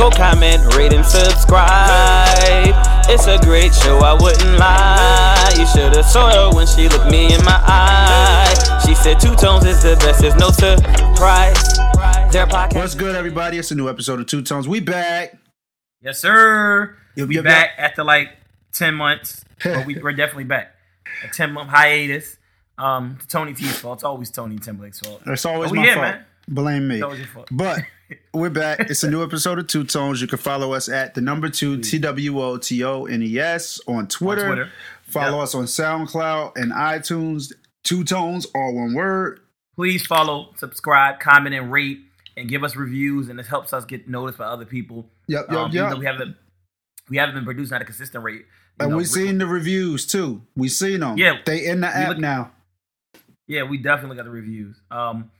Go comment, rate, and subscribe. It's a great show, I wouldn't lie. You should've saw her when she looked me in my eye. She said two tones is the best, there's no surprise. Their podcast. What's good, everybody? It's a new episode of Two Tones. We back. Yes, sir. You'll we be back after like ten months, but we, we're definitely back. A ten month hiatus. Um, Tony T's fault. It's always Tony Timberlake's fault. It's always But my here, fault. man. Blame me. It's always your fault. But we're back. It's a new episode of Two Tones. You can follow us at the number two T W O T O N E S on Twitter. Twitter. Follow Yep. us on SoundCloud and iTunes. Two Tones, all one word. Please follow, subscribe, comment, and rate, and give us reviews, and this helps us get noticed by other people. Yep, yep, Um, yep. we haven't we haven't been producing at a consistent rate. And know, we seen the reviews too. We've seen them. Yeah. they in the app look- now. Yeah, we definitely got the reviews. Um,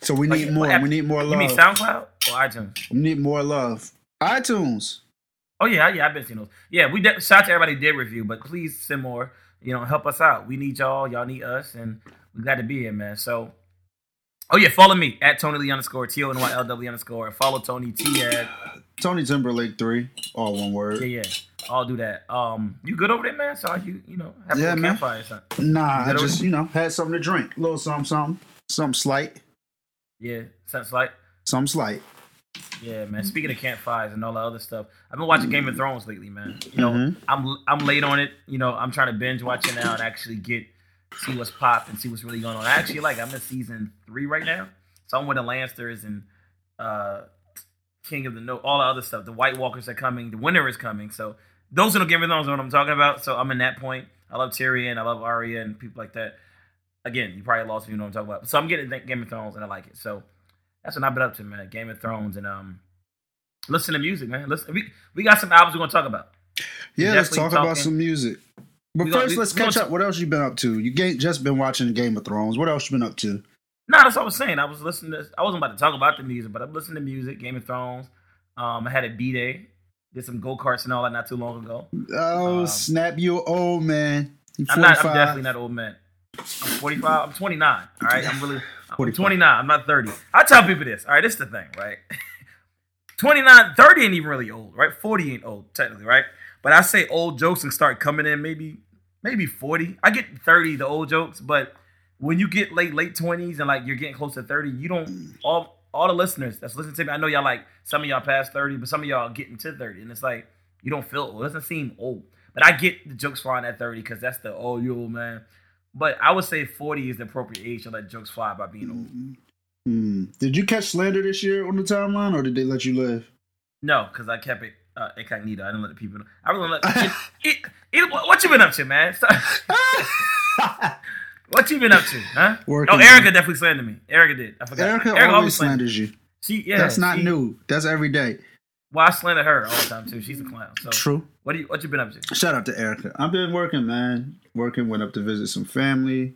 So we need what more. app- We need more you love. mean SoundCloud or iTunes? we need more love. iTunes. Oh yeah, yeah, I've been seeing those. Yeah, we de- shout out to everybody who did review, but please send more. You know, help us out. We need y'all. Y'all need us, and we got to be here, man. So, oh yeah, follow me at Tony Lee underscore T O N Y L W underscore. and Follow Tony T at Tony Timberlake three, all one word. yeah. yeah. I'll do that. Um, you good over there, man? So you you know have a Yeah, little man. campfire or something. Nah, I just you know had something to drink, a little something, something, something slight, Yeah, sounds like something slight. yeah, man. Speaking of campfires and all the other stuff, I've been watching Game of Thrones lately, man. You know, Mhm. I'm I'm late on it. You know, I'm trying to binge watch it now and actually get see what's popped and see what's really going on. I actually like I'm in season three right now, so I'm with the Lannisters and uh King of the No, all the other stuff. The White Walkers are coming. The winter is coming. So those are the Game of Thrones are what I'm talking about. So I'm in that point. I love Tyrion. I love Arya and people like that. Again, you probably lost if you know what I'm talking about. So I'm getting Game of Thrones and I like it. So that's what I've been up to, man. Game of Thrones and um, listen to music, man. Listen, we we got some albums we're gonna talk about. Yeah, let's talk about some music. But We gonna- first, we- let's catch up. talk- What else you been up to? You just been watching Game of Thrones. What else you been up to? No, that's what I was saying. I was listening to. I wasn't about to talk about the music, but I'm listening to music. Game of Thrones. Um, I had a B day. Did some go karts and all that not too long ago. Oh, Um, snap! You old man. I'm not. I'm definitely not old man. I'm 45. I'm 29. All right. I'm really. I'm 45. 29. I'm not 30. I tell people this. All right. This is the thing, right? 29, 30 ain't even really old, right? 40 ain't old technically, right? But I say old jokes and start coming in maybe maybe 40. I get 30 the old jokes, but when you get late late 20s and like you're getting close to 30, you don't all all the listeners that's listening to me. I know y'all like some of y'all past 30, but some of y'all getting to 30 and it's like you don't feel old. It doesn't seem old. But I get the jokes flying at 30 because that's the oh you old man. But I would say 40 is the appropriate age to let jokes fly by being old. Hmm. Did you catch Slander this year on the timeline, or did they let you live? No, because I kept it uh, incognito. I didn't let the people know. I really let. it, it, it, what you been up to, man? What you been up to, huh? Working, oh, Erica definitely slandered me. Erica did. I forgot. Erica always slanders you. She, yeah, That's not she- new. That's every day. Well, I slander her all the time too. She's a clown. So True. what do you? What you been up to? Shout out to Erica. I've been working, man. Working. Went up to visit some family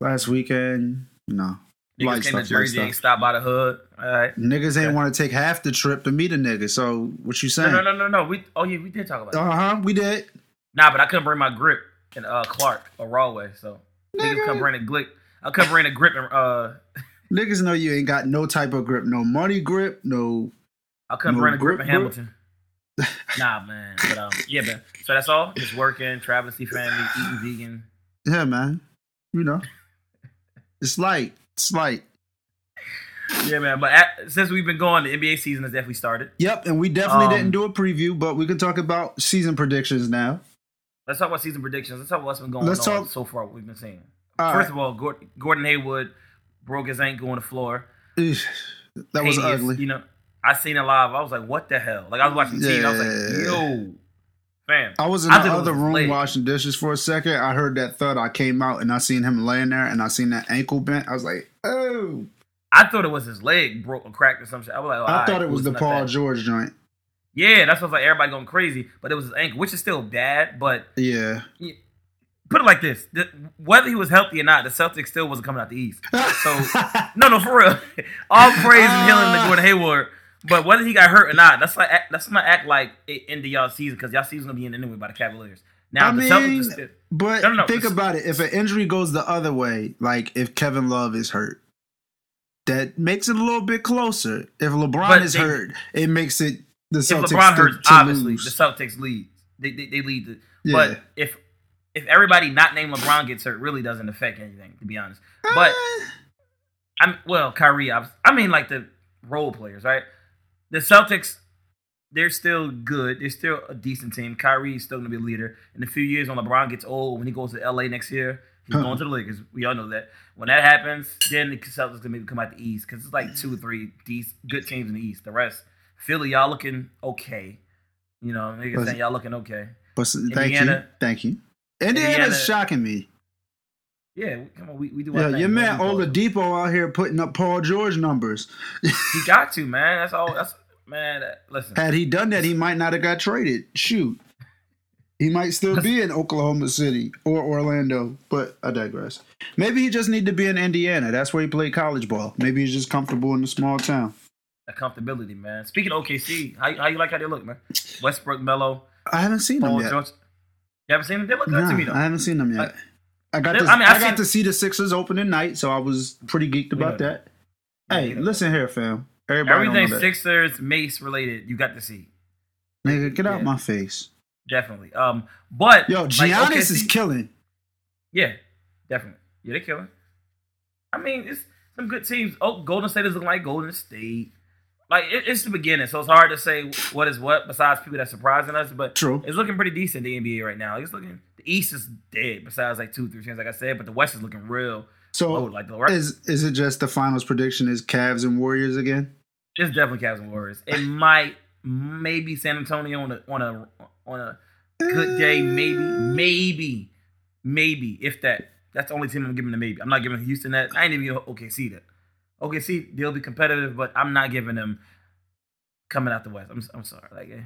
last weekend. No. You know, Niggas light came stuff, to Jersey, stuff. ain't stopped by the hood. All right. Niggas ain't Yeah. want to take half the trip to meet a nigga. So what you saying? no, no, no, no. We. Oh yeah, we did talk about. that. Uh huh. We did. Nah, but I couldn't bring my grip in uh Clark or Rahway, so niggas Nigga. couldn't bring a glick. I couldn't bring a grip in uh. Niggas know you ain't got no type of grip, no money grip, no. I couldn't No bring a grip, in? Hamilton. nah, man. But um, yeah, man. So that's all. Just working, traveling, see family, eating vegan. Yeah, man. You know, it's light. It's light. Yeah, man. But at, since we've been going, the NBA season has definitely started. Yep, and we definitely Um, didn't do a preview, but we can talk about season predictions now. Let's talk about season predictions. Let's talk about what's been going Let's on talk- so far. What we've been seeing. All First right. of all, Gordon, Gordon Hayward broke his ankle on the floor. Eesh, that was ugly. You know, I seen it live. I was like, what the hell? Like I was watching TV. I was like, yo, fam. I was in I the was other room leg. washing dishes for a second. I heard that thud. I came out and I seen him laying there, and I seen that ankle bent. I was like, oh. I thought it was his leg broke or cracked or some shit. I was like, oh, I thought it was the Paul that. George joint. Yeah, that's what's like everybody going crazy, but it was his ankle, which is still bad. But Yeah. put it like this: the, whether he was healthy or not, the Celtics still wasn't coming out the East. So no, no, for real. All praise and healing to ah. Gordon Hayward. But whether he got hurt or not, that's like that's not act like it ended y'all season because y'all season gonna be in anyway by the Cavaliers. Now I the mean, Celtics But No, no, no, think it's- about it. If an injury goes the other way, like if Kevin Love is hurt, that makes it a little bit closer. If LeBron is they- hurt, it makes it the if Celtics LeBron hurts, to obviously lose. the Celtics lead. They they, they lead. The, Yeah. But if if everybody not named LeBron gets hurt, really doesn't affect anything, to be honest. But Eh, I'm well, Kyrie. I, I mean, like the role players, right? The Celtics, they're still good. They're still a decent team. Kyrie's still gonna be a leader. In a few years, when LeBron gets old, when he goes to LA next year, he's going to the Lakers. We all know that. When that happens, then the Celtics gonna maybe come out the East because it's like two or three decent, good teams in the East. The rest, Philly, y'all looking okay. You know, niggas saying y'all looking okay. but thank you, thank you. Indiana's Indiana- shocking me. Yeah, come on, we, we do. Yeah, your man Oladipo out here putting up Paul George numbers. He got to man. That's all. That's man. Listen, Had he done that, he might not have got traded. Shoot. He might still be in Oklahoma City or Orlando, but I digress. Maybe he just need to be in Indiana. That's where he played college ball. Maybe he's just comfortable in a small town. that comfortability, man. Speaking of OKC, how, how you like how they look, man? Westbrook, Melo, I haven't seen them yet. George. You haven't seen them? They look good Nah, to me though. I haven't seen them yet. Like- I got I to, mean, I, I've got seen- to see the Sixers opening night, so I was pretty geeked about that. Hey, listen here, fam. Everybody Everything don't know that. Sixers, Mace related, you got to see. Nigga, get out my face. Definitely. Um, but Yo, like, Giannis OKC is killing. Yeah, definitely. Yeah, they're killing. I mean, it's some good teams. Oh, Golden State is looking like Golden State. Like it, it's the beginning, so it's hard to say what is what. Besides people that's surprising us, but True. it's looking pretty decent. The NBA right now, it's looking. The East is dead. Besides like two, three teams, like I said, but the West is looking real. So Oh, like the right. is is it just the finals prediction is Cavs and Warriors again? It's definitely Cavs and Warriors. It might, maybe San Antonio on a on a on a good day, maybe, maybe, maybe if that. That's the only team I'm giving to maybe. I'm not giving Houston that. I ain't even giving OKC that. OKC they'll be competitive, but I'm not giving them coming out the West. I'm I'm sorry, like eh.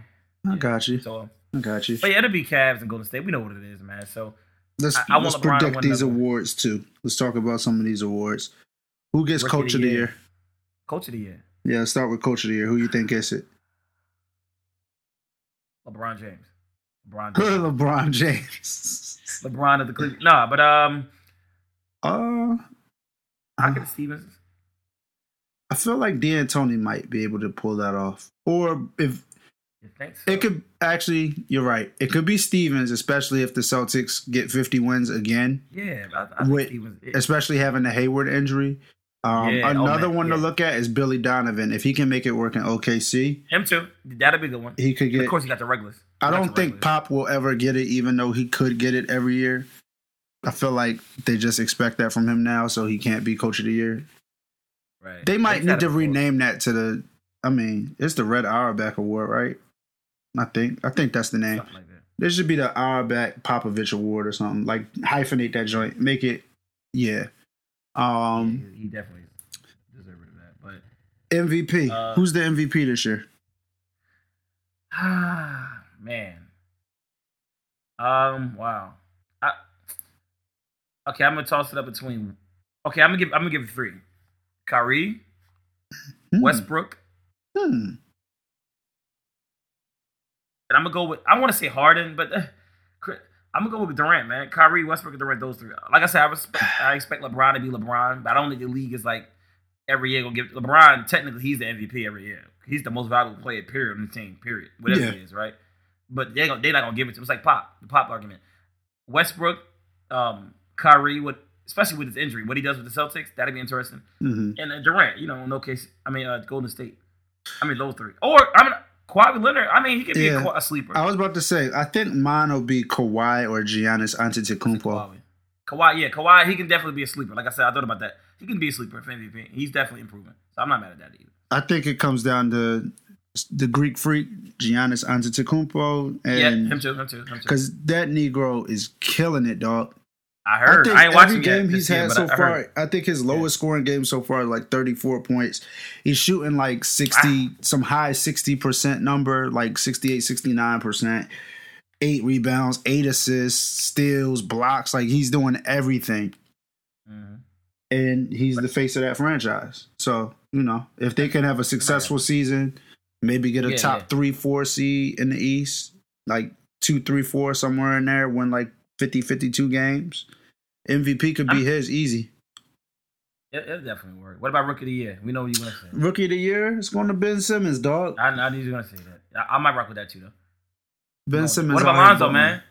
I got you. so. I got you. But yeah, it'll be Cavs and Golden State. We know what it is, man. So Let's, I- I want let's to predict these another awards too. Let's talk about some of these awards. Who gets Rookie Coach of the Year. Year? Coach of the Year, Yeah, let's start with Coach of the Year. Who you think gets it? LeBron James. LeBron James. LeBron James. LeBron of the Cleveland. Nah, but um, Uh, I get Stevens. I feel like D'Antoni might be able to pull that off. Or if You think so? it could actually, you're right. It could be Stevens, especially if the Celtics get 50 wins again. Yeah, I, I think With- Stevens. especially having the Hayward injury. Um, Yeah, oh, another man, one to look at is Billy Donovan. If he can make it work in OKC, Him too. That'll be a good one. he could get. of course, he got the regulars. I He got don't think regulars. Pop will ever get it, even though he could get it every year. I feel like they just expect that from him now, so he can't be Coach of the Year. Right. They might need to rename that to the. I mean, it's the Red Auerbach Award, right? I think. I think that's the name. like that. There should be the Auerbach Popovich Award or something. Like hyphenate that joint, make it. Yeah. Um. he, he definitely deserved that. But MVP. Uh, Who's the MVP this year? ah, man. Um. Wow. I, okay, I'm gonna toss it up between. Okay, I'm gonna give. I'm gonna give it three. Kyrie, Hmm. Westbrook, Hmm. and I'm gonna go with. I want to say Harden, but uh, I'm gonna go with Durant, man. Kyrie, Westbrook, and Durant. Those three. Like I said, I respect. I expect LeBron to be LeBron, but I don't think the league is like every year gonna give LeBron. Technically, he's the MVP every year. He's the most valuable player, period, on the team, period. Whatever Yeah. it is, right? But they they're not gonna give it to him. It's like Pop, the Pop argument. Westbrook, um, Kyrie, what especially with his injury, what he does with the Celtics, that'd be interesting. hmm And uh, Durant, you know, no case. I mean, uh, Golden State. I mean, those three. Or I mean, Kawhi Leonard. I mean, he could be Yeah. a, Ka- a sleeper. I was about to say, I think mine will be Kawhi or Giannis Antetokounmpo. Kawhi. Kawhi, yeah, Kawhi, he can definitely be a sleeper. Like I said, I thought about that. He can be a sleeper for MVP. He's definitely improving. So I'm not mad at that either. I think it comes down to the Greek freak Giannis Antetokounmpo, yeah, him too, him too, him too. because that Negro is killing it, dog. I heard. I I, ain't watching every game he's had so I, far. I think his lowest scoring game so far is like 34 points. He's shooting like 60, Ah. some high 60% number, like 68, 69%. Eight rebounds, eight assists, steals, blocks. Like he's doing everything. Mhm. And he's the face of that franchise. So, you know, if they can have a successful season, maybe get a Yeah, top yeah. three, four seed in the East, like two, three, four, somewhere in there, win like 50, 52 games. MVP could be I'm- his easy. It, it'll definitely work. What about Rookie of the Year? We know what you're gonna say. Rookie of the year is going to Ben Simmons, dog. I, I knew you were gonna say that. I, I might rock with that too though. Ben Simmons. what about Lonzo, man?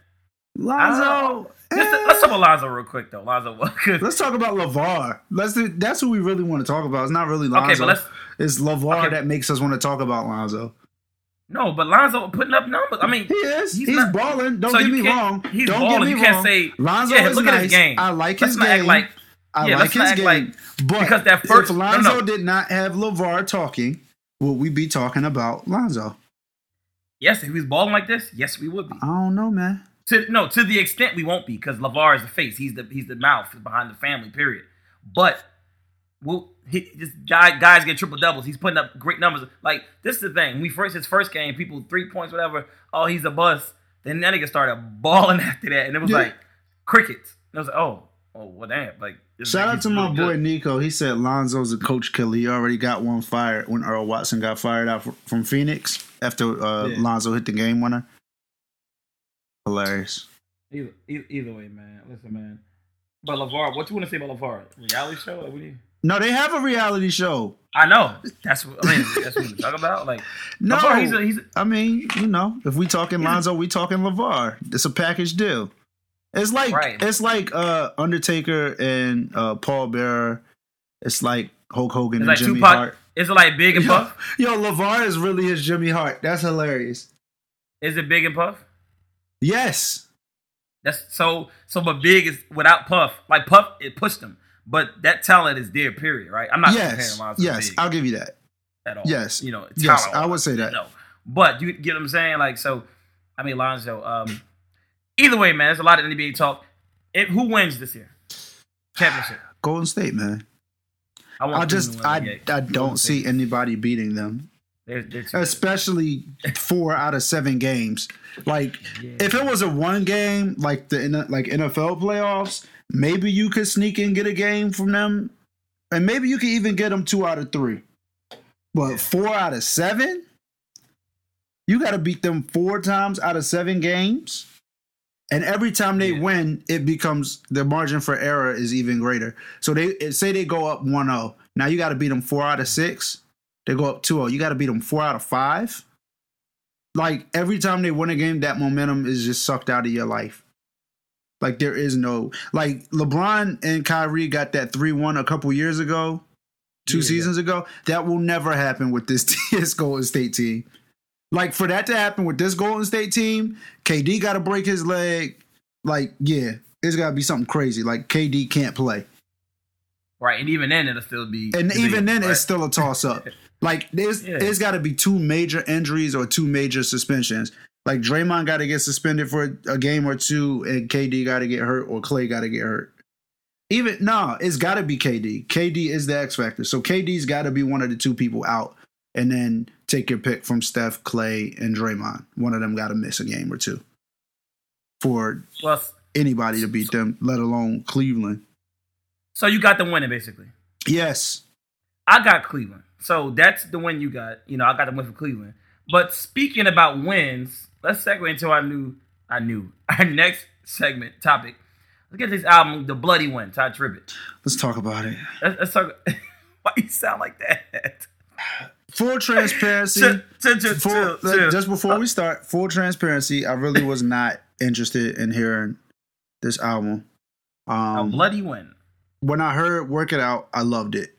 Lonzo. Let's, eh. let's talk about Lonzo real quick though. Lonzo. Let's talk about Lavar. Let's do. That's what we really want to talk about. It's not really Lonzo. Okay, but let's It's Lavar Okay. that makes us want to talk about Lonzo. No, but Lonzo putting up numbers. I mean, He is. He's He's, not- balling. Don't so get me wrong. he's Don't balling. get me You can't say- Lonzo yeah, is look at his game. I like Let's his game. like I yeah, like his game. like- but because that first- if Lonzo no. did not have Lavar talking, would we be talking about Lonzo? yes, if he was balling like this, yes, we would be. I don't know, man. To no, to the extent we won't be, because Lavar is the face. He's the he's the mouth behind the family. Period. But well, he, this guy guys get triple doubles. He's putting up great numbers. Like this is the thing. We first his first game, people three points, whatever. Oh, he's a bust. Then that nigga started balling after that, and it was Yeah. like crickets. And I was like, oh, oh, well, damn. Like Shout out to my really boy good. Nico. He said Lonzo's a coach killer. He already got one fired when Earl Watson got fired out fr- from Phoenix after uh, Yeah. Lonzo hit the game winner. Hilarious. Either, either, either way, man. Listen, man. But Lavar, what you want to say about Lavar? Reality show? Like, what do you? No, they have a reality show. I know. That's what I mean. That's what we talk about. Like No, Lavar, he's a, he's a, I mean, you know, if we talking Lonzo, we talking Lavar. It's a package deal. It's like Right. it's like uh Undertaker and uh Paul Bearer. It's like Hulk Hogan it's and like Jimmy Tupac. Hart. Is it like Big and Yo, Puff? yo, Lavar is really his Jimmy Hart. That's hilarious. Is it Big and Puff? Yes. That's so so. But Big is without Puff. Like Puff, it pushed him. But that talent is there. Period. Right. I'm not comparing Yes. Lonzo Yes. I'll give you that. at all. yes. You know. Yes, I would say that. No. But you get what I'm saying? Like so. I mean Lonzo. Um. Either way, man. There's a lot of NBA talk. It, who wins this year? Championship. Golden State, man. I want I just I. I don't see anybody beating them. They're, they're especially four out of seven games. Like Yeah. if it was a one game, like the like NFL playoffs, maybe you could sneak and get a game from them, and maybe you could even get them two out of three. But four out of seven, you got to beat them four times out of seven games. And every time they Yeah. win, it becomes the margin for error is even greater. So they say they go up 1-0. Now you got to beat them four out of six. They go up 2-0. You got to beat them four out of five. Like every time they win a game, that momentum is just sucked out of your life. Like there is no like LeBron and Kyrie got that 3-1 a couple years ago, two Yeah. seasons ago. That will never happen with this this Golden State team. Like for that to happen with this Golden State team, KD got to break his leg. Like yeah, it's got to be something crazy. Like KD can't play, right. And even then, it'll still be. and even then, right? it's still a toss up. Like there's Yeah. there's got to be two major injuries or two major suspensions. Like Draymond got to get suspended for a game or two, and KD got to get hurt, or Clay got to get hurt. Even no, it's got to be KD. KD is the X factor, so KD's got to be one of the two people out, and then take your pick from Steph, Clay, and Draymond. One of them got to miss a game or two for Well, anybody to beat them, let alone Cleveland. so you got the winning basically. Yes, I got Cleveland. So that's the win you got. You know, I got the win for Cleveland. But speaking about wins, let's segue into our new, our new, our next segment topic. Let's get this album, The Bloody One, Todd Tribbett. let's talk about it. Let's, let's talk. Why you sound like that? Full transparency. Chill, chill, chill, full, chill, like, chill. just before we start, full transparency, I really was not interested in hearing this album. A Um, bloody one. when I heard "Work It Out," I loved it.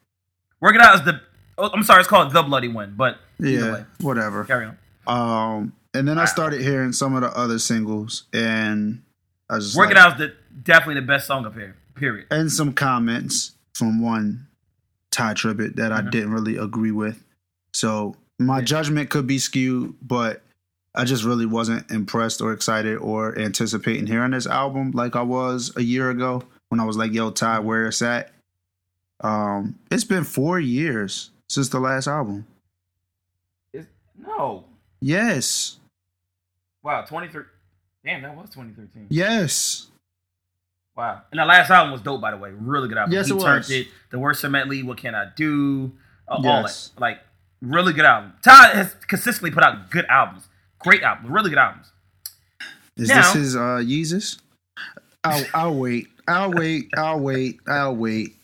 Work it out is the. Oh, I'm sorry, it's called The Bloody One," but Yeah, way, whatever. carry on. Um, and then I started hearing some of the other singles, and I was just Work like- It Out is the, definitely the best song up here. Period. and some comments from one Ty Tribbett that I Mhm. didn't really agree with. So my Yeah. judgment could be skewed, but I just really wasn't impressed or excited or anticipating hearing this album like I was a year ago when I was like, "Yo, Ty, where it's at." Um, it's been four years since the last album. It's, no. Yes, Wow, 23. Damn, that was 2013. yes, Wow. And the last album was dope, by the way. Really good album. Yes, he it turned was. it. The worst Cement What Can I Do? Uh, All that. Like, really good album. Todd has consistently put out good albums. Great albums. Really good albums. is Now- this his uh Yeezus? I'll, I'll wait. I'll wait. I'll wait. I'll wait.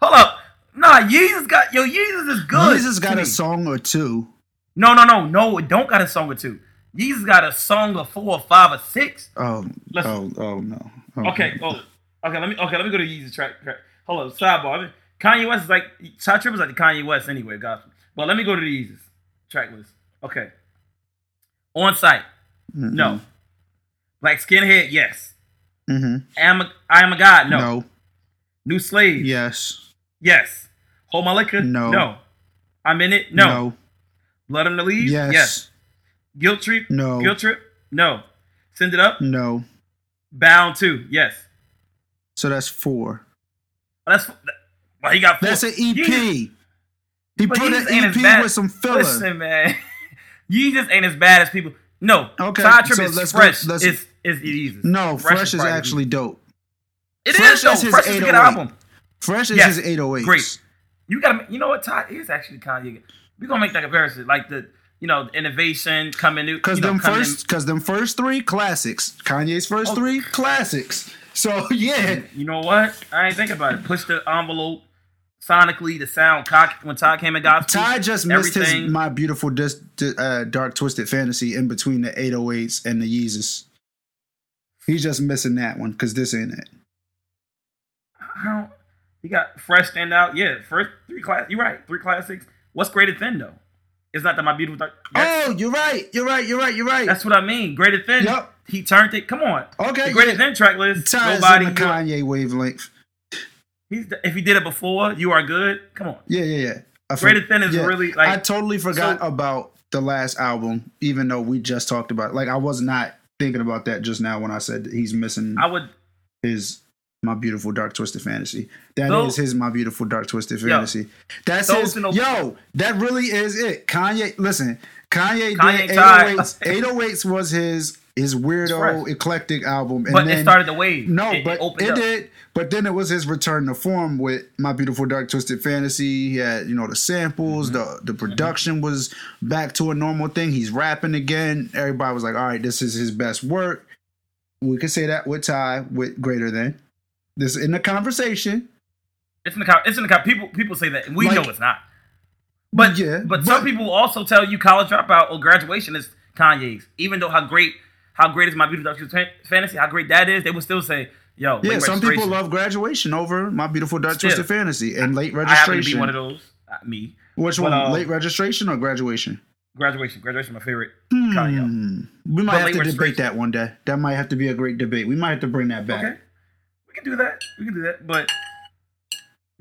Hold up. Nah, Yeezus got. Yo, Yeezus is good. Yeezus got a me. song or two. No, no, no, no. It don't got a song or two. Yeezus got a song of four or five or six. Oh, Let's- oh, oh no. Okay, oh, okay. Let me okay. Let me go to Yeezus track. track. Hold on, sidebar. I mean, Kanye West is like Ty Tripp is like the Kanye West anyway, gospel. But let me go to the Yeezus track list. Okay. On site, no. Black skinhead, yes. Mm-hmm. I am a, I am a god, no. No. New slave, Yes. yes. Hold my liquor, No. no. I'm in it, no. Blood on the leaves, Yes. yes. Guilt trip, No. Guilt trip, no. Send it up, No. bound two, yes. So that's four. Oh, that's well, he got four. That's an EP. Yeezus- he but put Yeezus an EP bad- with some filler. Listen, man, Yeezus ain't as bad as people. No, Okay, Side Trip so is let's go- fresh. let's- is is Yeezus. no, Fresh, is probably actually dope. It Fresh is though. is his Fresh is a good 808. album. Fresh is Yes, his 808. Great. You gotta, you know what? Todd is actually Kanye. We gonna make that comparison, like the, you know, innovation coming new. Cause you know, them in- first, cause them first three classics. Kanye's first Oh. three classics. So yeah, You know what? I ain't think about it. Push the envelope sonically. The sound cock when Ty came and got Ty just missed his my beautiful dis, di- uh, dark twisted fantasy in between the 808s and the Yeezus. He's just missing that one because this ain't it. How he got fresh stand out? Yeah, first three class. You're right. Three classics. What's greater than though? It's not that my beautiful dark. Oh, you're right. You're right. You're right. You're right. that's what I mean. Greater than. Yup. He turned it. Come on. Okay, The greater yeah. than track list. Nobody. on the Kanye wavelength. He's if he did it before, you are good. Come on. Yeah, yeah, yeah. I Greater Than is really, like- I totally forgot So- about the last album, even though we just talked about. It. Like I was not thinking about that just now when I said he's missing I would. his my beautiful dark twisted fantasy. That is Those- his my beautiful dark twisted Yo, fantasy. That's those his. yo, that really is it. Kanye, listen, Kanye, Kanye did Ty- 808s. 808s was his his weirdo eclectic album, and But then it started the wave. no, It- but it it did. But then it was his return to form with My Beautiful Dark Twisted Fantasy. He had, you know, the samples, Mm-hmm. the the production was back to a normal thing. He's rapping again. Everybody was like, all right, this is his best work. We could say that with Ty, with Greater Than. This in the conversation. It's in the co- it's in the co- people people say that and we Like- know it's not. But Yeah, but some people also tell you college dropout or graduation is Kanye's. Even though how great how great is my beautiful dark Twisted fantasy, how great that is, they will still say, "Yo, Yeah, some people love graduation over My Beautiful Dark Still. Twisted Fantasy and late registration. I happen to be one of those. Uh, me, Which but, one? uh, late registration or graduation? graduation, graduation, my favorite. Kanye. Hmm. We might But have to debate that one day. That might have to be a great debate. We might have to bring that back. Okay, can do that. We can do that. But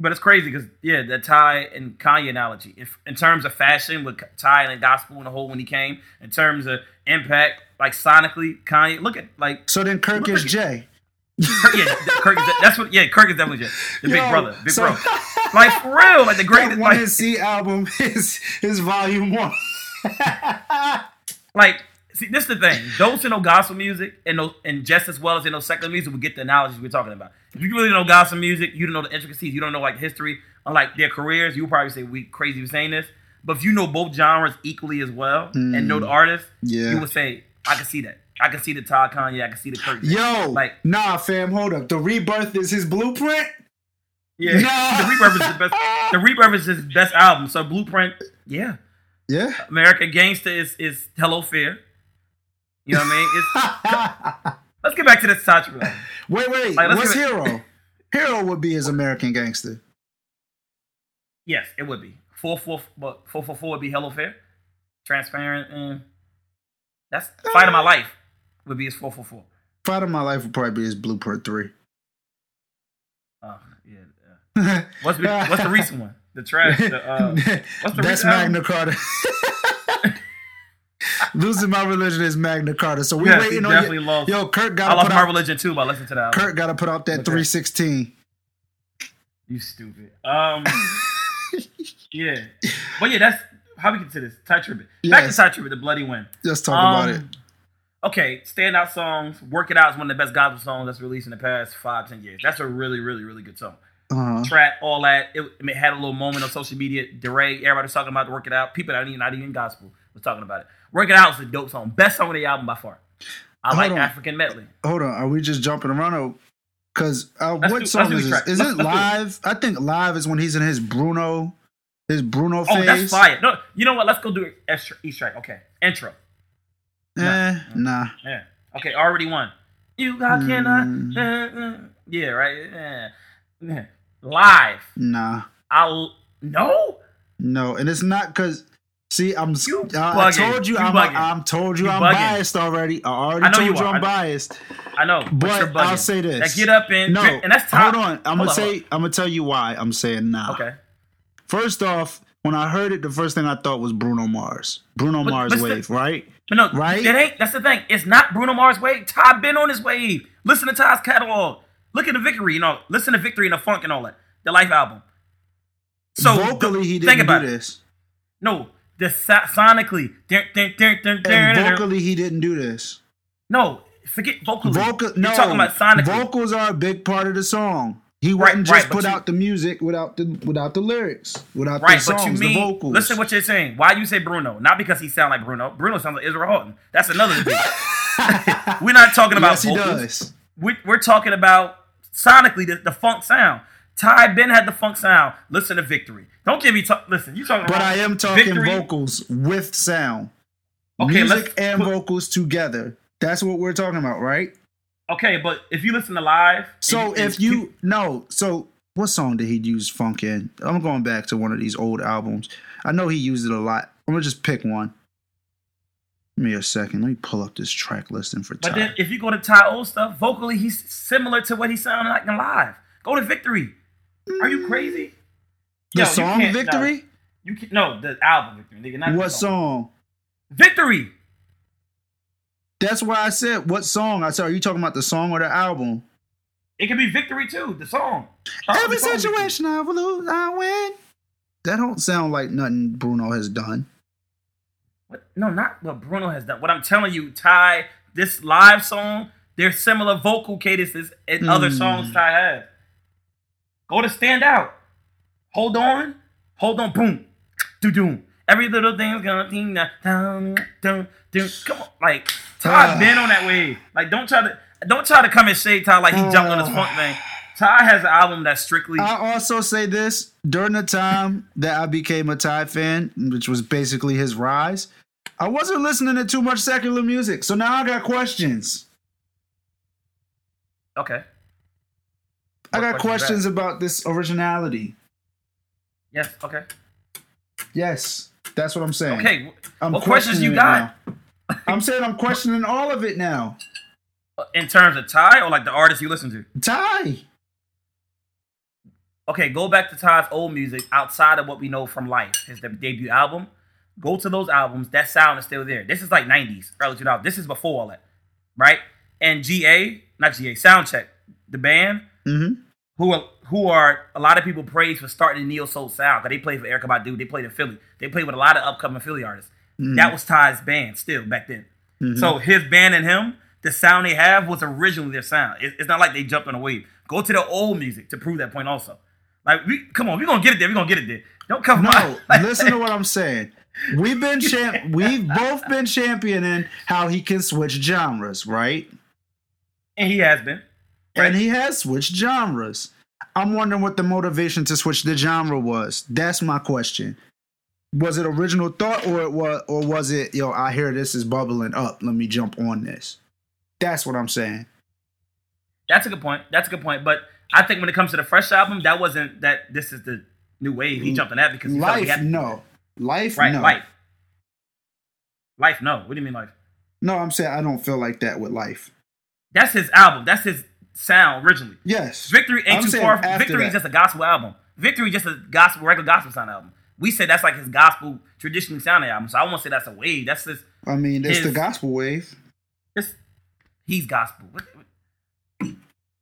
but it's crazy because yeah, the Ty and Kanye analogy. If in terms of fashion with Ty and gospel and the whole when he came, in terms of impact, like sonically, Kanye. Look at like So then Kirk is at- Jay. Kirk, yeah, Kirk is, that's what yeah, Kirk is definitely just the big brother, big so- bro. Like for real, like the greatest. one Like, C album is is volume one. like see, this is the thing. Those who know gospel music and know, and just as well as they know secular music will get the analogies we're talking about. If you really know gospel music, you don't know the intricacies, you don't know like history, unlike their careers, you would probably say we crazy for saying this. But if you know both genres equally as well and know the mm. artist, Yeah. you would say, I can see that. I can see the Todd Kanye, I can see the Kirk. Yo, Like- nah, fam, hold up. The rebirth is his blueprint. Yeah. Nah. the Rebirth is the best the Rebirth is his best album. So Blueprint, yeah. Yeah. American Gangster is is Hello Fear. You know what I mean? It's let's get back to the touch. Like, wait, wait. Like, What's Hero? Hero would be his American gangster. yes, it would be. Four four but four four four would be Hello Fear. Transparent and that's fight of my uh, life would be his four four four. Fight of my life would probably be his blueprint three. Oh yeah. yeah. What's the, what's the recent one? The trash. The, uh, what's the That's? Magna Carta. Losing my religion is Magna Carta. So we Yes, waiting on definitely you. lost. Yo, Kirk got to lost put my out. religion too by listening to that. album. Kirk got to put out that Okay. 316. You stupid. Um. yeah, but yeah, that's how we get to this. Ty Tribbett. Back to Yes. Ty Tribbett, the bloody win. Let's talk about it. Um, Okay, standout songs. Work It Out is one of the best gospel songs that's released in the past five, ten years. That's a really, really, really good song. Uh-huh. Trap, all that. It, it had a little moment on social media. DeRay, everybody was talking about the Work It Out. People that are not even gospel was talking about it. Work It Out is a dope song. Best song of the album by far. I Hold like on. African Medley. Hold on. Are we just jumping around? Because uh, what do- song is this? Is Let's- it let's live? I think live is when he's in his Bruno His Bruno Oh, that's fire. No, you know what? Let's go do it. Extra, East track. Okay. Intro. Eh, nah. Yeah. Okay. Already won. You got can Mm. I? Yeah. Right. Yeah. yeah. Live. Nah. I'll no. No. And it's not because. See, I'm. You I, I told you, You I'm. bugging. I'm told you, You I'm bugging. biased already. I already I know told you you. I'm I- biased. I know. But. I'll say this. Now get up and No, and that's top. hold on. I'm Hold gonna on, say. I'm gonna tell you why I'm saying nah. Okay. First off, when I heard it, the first thing I thought was Bruno Mars. Bruno But- Mars but wave, right? But no, Right? It ain't. That's the thing. It's not Bruno Mars' wave. Ty been on his wave. Listen to Ty's catalog. Look at the Victory. You know, listen to Victory and the Funk and all that. The Life album. So vocally, he didn't about do it. this. No, the sonically. And vocally, he didn't do this. No, forget vocally. Vocal, no, You're talking about sonically. vocals are a big part of the song. He Right, wouldn't right, just but put you- out the music without the without the lyrics, without Right, the songs, but you the mean vocals. listen what you're saying. Why you say Bruno? Not because he sound like Bruno. Bruno sounds like Israel Houghton. That's another debate. We're not talking about yes, he vocals. does. we, we're talking about sonically the, the funk sound. Ty Ben had the funk sound. Listen to Victory. Don't give me talk. Listen, you talking But I am talking Victory. vocals with sound, Okay, music and put- vocals together. That's what we're talking about, right? Okay, but if you listen to live, So and if you no, so what song did he use funk in? I'm going back to one of these old albums. I know he used it a lot. I'm gonna just pick one. Give me a second. Let me pull up this track listing for but Ty. then if you go to Ty old stuff, vocally he's similar to what he sounded like in live. Go to Victory. Are you crazy? the you song no. Victory? You can no the album Victory. Nigga, not What song? Victory. That's why I said what song. I said, are you talking about the song or the album? It could be Victory too. The song. Start Every the song, situation I will lose, I win. That don't sound like nothing Bruno has done. What? No, not what Bruno has done. What I'm telling you, Ty, this live song, there's similar vocal cadences in other Mm. songs Ty has. Go to stand out. Hold on. Hold on. Boom. Do doom. Every little thing's gonna ding down, down, down. Come on, like Ty Ah. been on that wave. Like don't try to don't try to come and shade Ty like he jumped on his funk thing. Ty has an album that's strictly I also say this during the time that I became a Ty fan, which was basically his rise. I wasn't listening to too much secular music, so now I got questions. okay. I got questions about this originality. Yes. Okay. Yes, that's what I'm saying. Okay. I'm what questions you got? I'm saying I'm questioning all of it now. Uh, in terms of Ty or like the artist you listen to? Ty. okay, go back to Ty's old music outside of what we know from Life, his de- debut album. Go to those albums. That sound is still there. This is like 90s, early 2000s. This is before all that, right? And GA, not GA, Soundcheck, the band, Mm-hmm. who are, who are a lot of people praise for starting the neo soul sound because they played for Erykah Badu, they played in Philly, they played with a lot of upcoming Philly artists. That was Ty's band still back then. So his band and him, the sound they have was originally their sound. It- it's not like they jumped on a wave. Go to the old music to prove that point also. Like we come on, we're gonna get it there. We're gonna get it there. Don't come No, on. listen to what I'm saying. We've been champ. We've both been championing how he can switch genres, right? and he has been. And he has switched genres. I'm wondering what the motivation to switch the genre was. That's my question. Was it original thought, or it was, or was it, yo, I hear this is bubbling up. Let me jump on this. That's what I'm saying. That's a good point. That's a good point. But I think when it comes to the fresh album, that wasn't that this is the new wave. He jumped on that because he felt he Life, had no. Life, Right, no. life. Life, no. What do you mean life? No, I'm saying I don't feel like that with life. That's his album. That's his sound originally. Yes. Victory ain't I'm too far. Victory is just a gospel album. Victory just a gospel, regular gospel sound album. We said that's like his gospel traditionally sounding album. So I won't say that's a wave. That's just I mean, it's the gospel wave. it's he's gospel.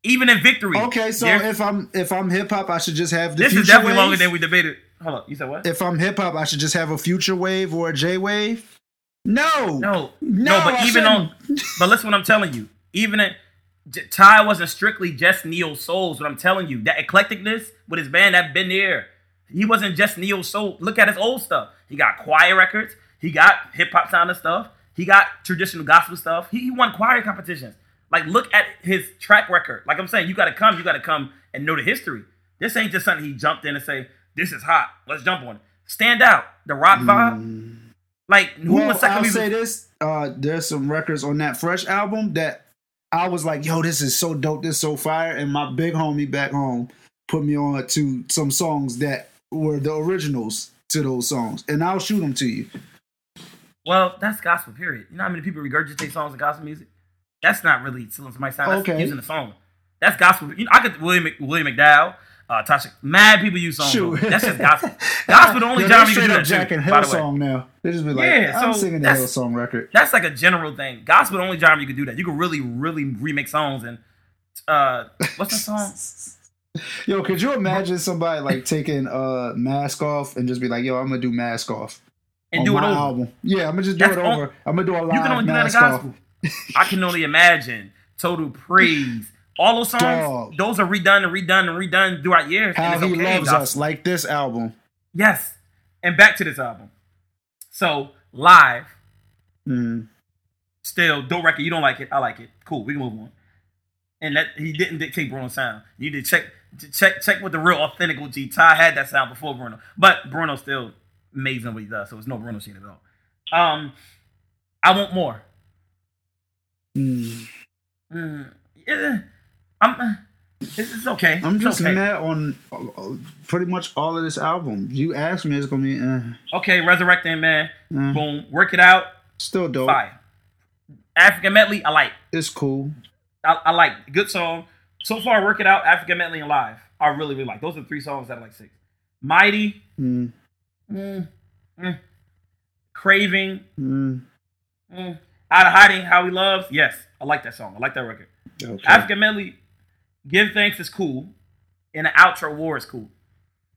Even in Victory. Okay, so if I'm if I'm hip hop, I should just have the this is definitely wave? longer than we debated. Hold on, you said what? if I'm hip hop, I should just have a future wave or a J wave. No, No, No, no, but I even on, but listen, what I'm telling you, even in, J- Ty wasn't strictly just neo souls. What I'm telling you, that eclecticness with his band, that been there. He wasn't just neo soul. Look at his old stuff. He got choir records. He got hip hop sound and stuff. He got traditional gospel stuff. He, he won choir competitions. Like, look at his track record. Like I'm saying, you got to come. You got to come and know the history. This ain't just something he jumped in and say, "This is hot. Let's jump on it." stand out. The rock vibe. Like who Well, was 2nd I'll music? say this: uh, there's some records on that Fresh album that I was like, "Yo, this is so dope, this is so fire," and my big homie back home put me on to some songs that were the originals to those songs, and I'll shoot them to you. Well, that's gospel. Period. You know how many people regurgitate songs of gospel music? That's not really stealing somebody's sound. That's Okay. using the song. That's gospel. You know, I could William William McDowell, uh, Tasha. Mad people use songs. That's just gospel. Gospel the only Yo, genre you can do that Jack to, and by Hill the way. song now. They just be like, Yeah, "I'm so singing the Hillsong record." That's like a general thing. Gospel the only genre you can do that. You can really, really remix songs and uh, what's the song? Yo, could you imagine somebody like taking uh mask off and just be like, "Yo, I'm gonna do mask off." And on do it my over. album. Yeah, I'm gonna just do That's it on- over. I'm gonna do a live You can only do that in gospel. I can only imagine. Total praise. All those songs, Dog. those are redone and redone and redone throughout years. and How he okay, loves us, like this album. Yes. And back to this album. So live, Mm. still dope record. You don't like it. I like it. Cool. We can move on. And that he didn't dictate Bruno's sound. You need to check check check with the real authentic OG. Ty had that sound before Bruno, but Bruno still amazing what he does. So it's no Bruno shit at all. Um, I want more. Mm. Mm, yeah, I'm. It's, okay. I'm just okay. mad on uh, pretty much all of this album. You asked me, it's gonna be uh, Okay, resurrecting man. uh, Boom. Work it out. still dope. Fire. African medley. I like. It's cool. I, I like good song. So far, work it out. African medley and live. I really really like. Those are three songs that I like six. Mighty. Mm. Mm, mm. Craving. Mm. Mm. Out of hiding. How he loves. Yes, I like that song. I like that record. Okay. African medley. Give thanks is cool, and the outro war is cool.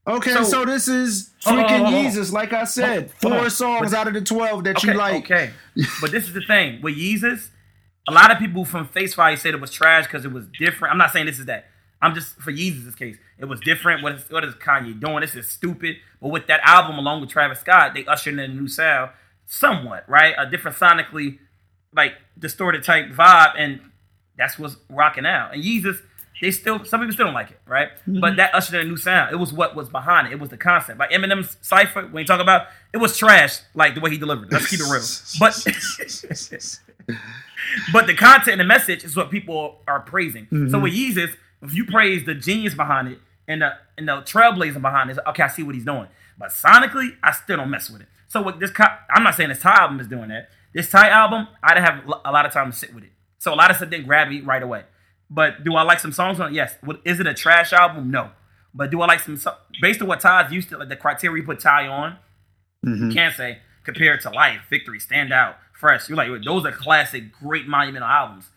okay, So- so, this is freaking. Yeezus. Like I said, four on. songs But- out of the twelve that Okay, you like. okay. but this is the thing with Yeezus. A lot of people from Face Value said it was trash because it was different. I'm not saying this is that. I'm just for Yeezus' case, it was different. What is what is Kanye doing? This is stupid. But with that album, along with Travis Scott, they ushered in a new sound, somewhat right, a different sonically, like distorted type vibe, and that's what's rocking out. And Yeezus, they still some people still don't like it, right? But mm-hmm. that ushered in a new sound. It was what was behind it. It was the concept. Like Eminem's cipher, when you talk about, it was trash, like the way he delivered. it. Let's keep it real. But but the content and the message is what people are praising. So mm-hmm. with Yeezus, if you praise the genius behind it and the and the trailblazer behind it, okay, I see what he's doing. But sonically, I still don't mess with it. So with this, I'm not saying this Ty album is doing that. This Ty album, I didn't have a lot of time to sit with it. So a lot of stuff didn't grab me right away. But do I like some songs on it? Yes. What- Is it a trash album? No. But do I like some so- based on what Ty's used to, like the criteria you put Ty on? You mm-hmm. can't say compared to Life, Victory, Stand Out, Fresh. You're like those are classic, great monumental albums.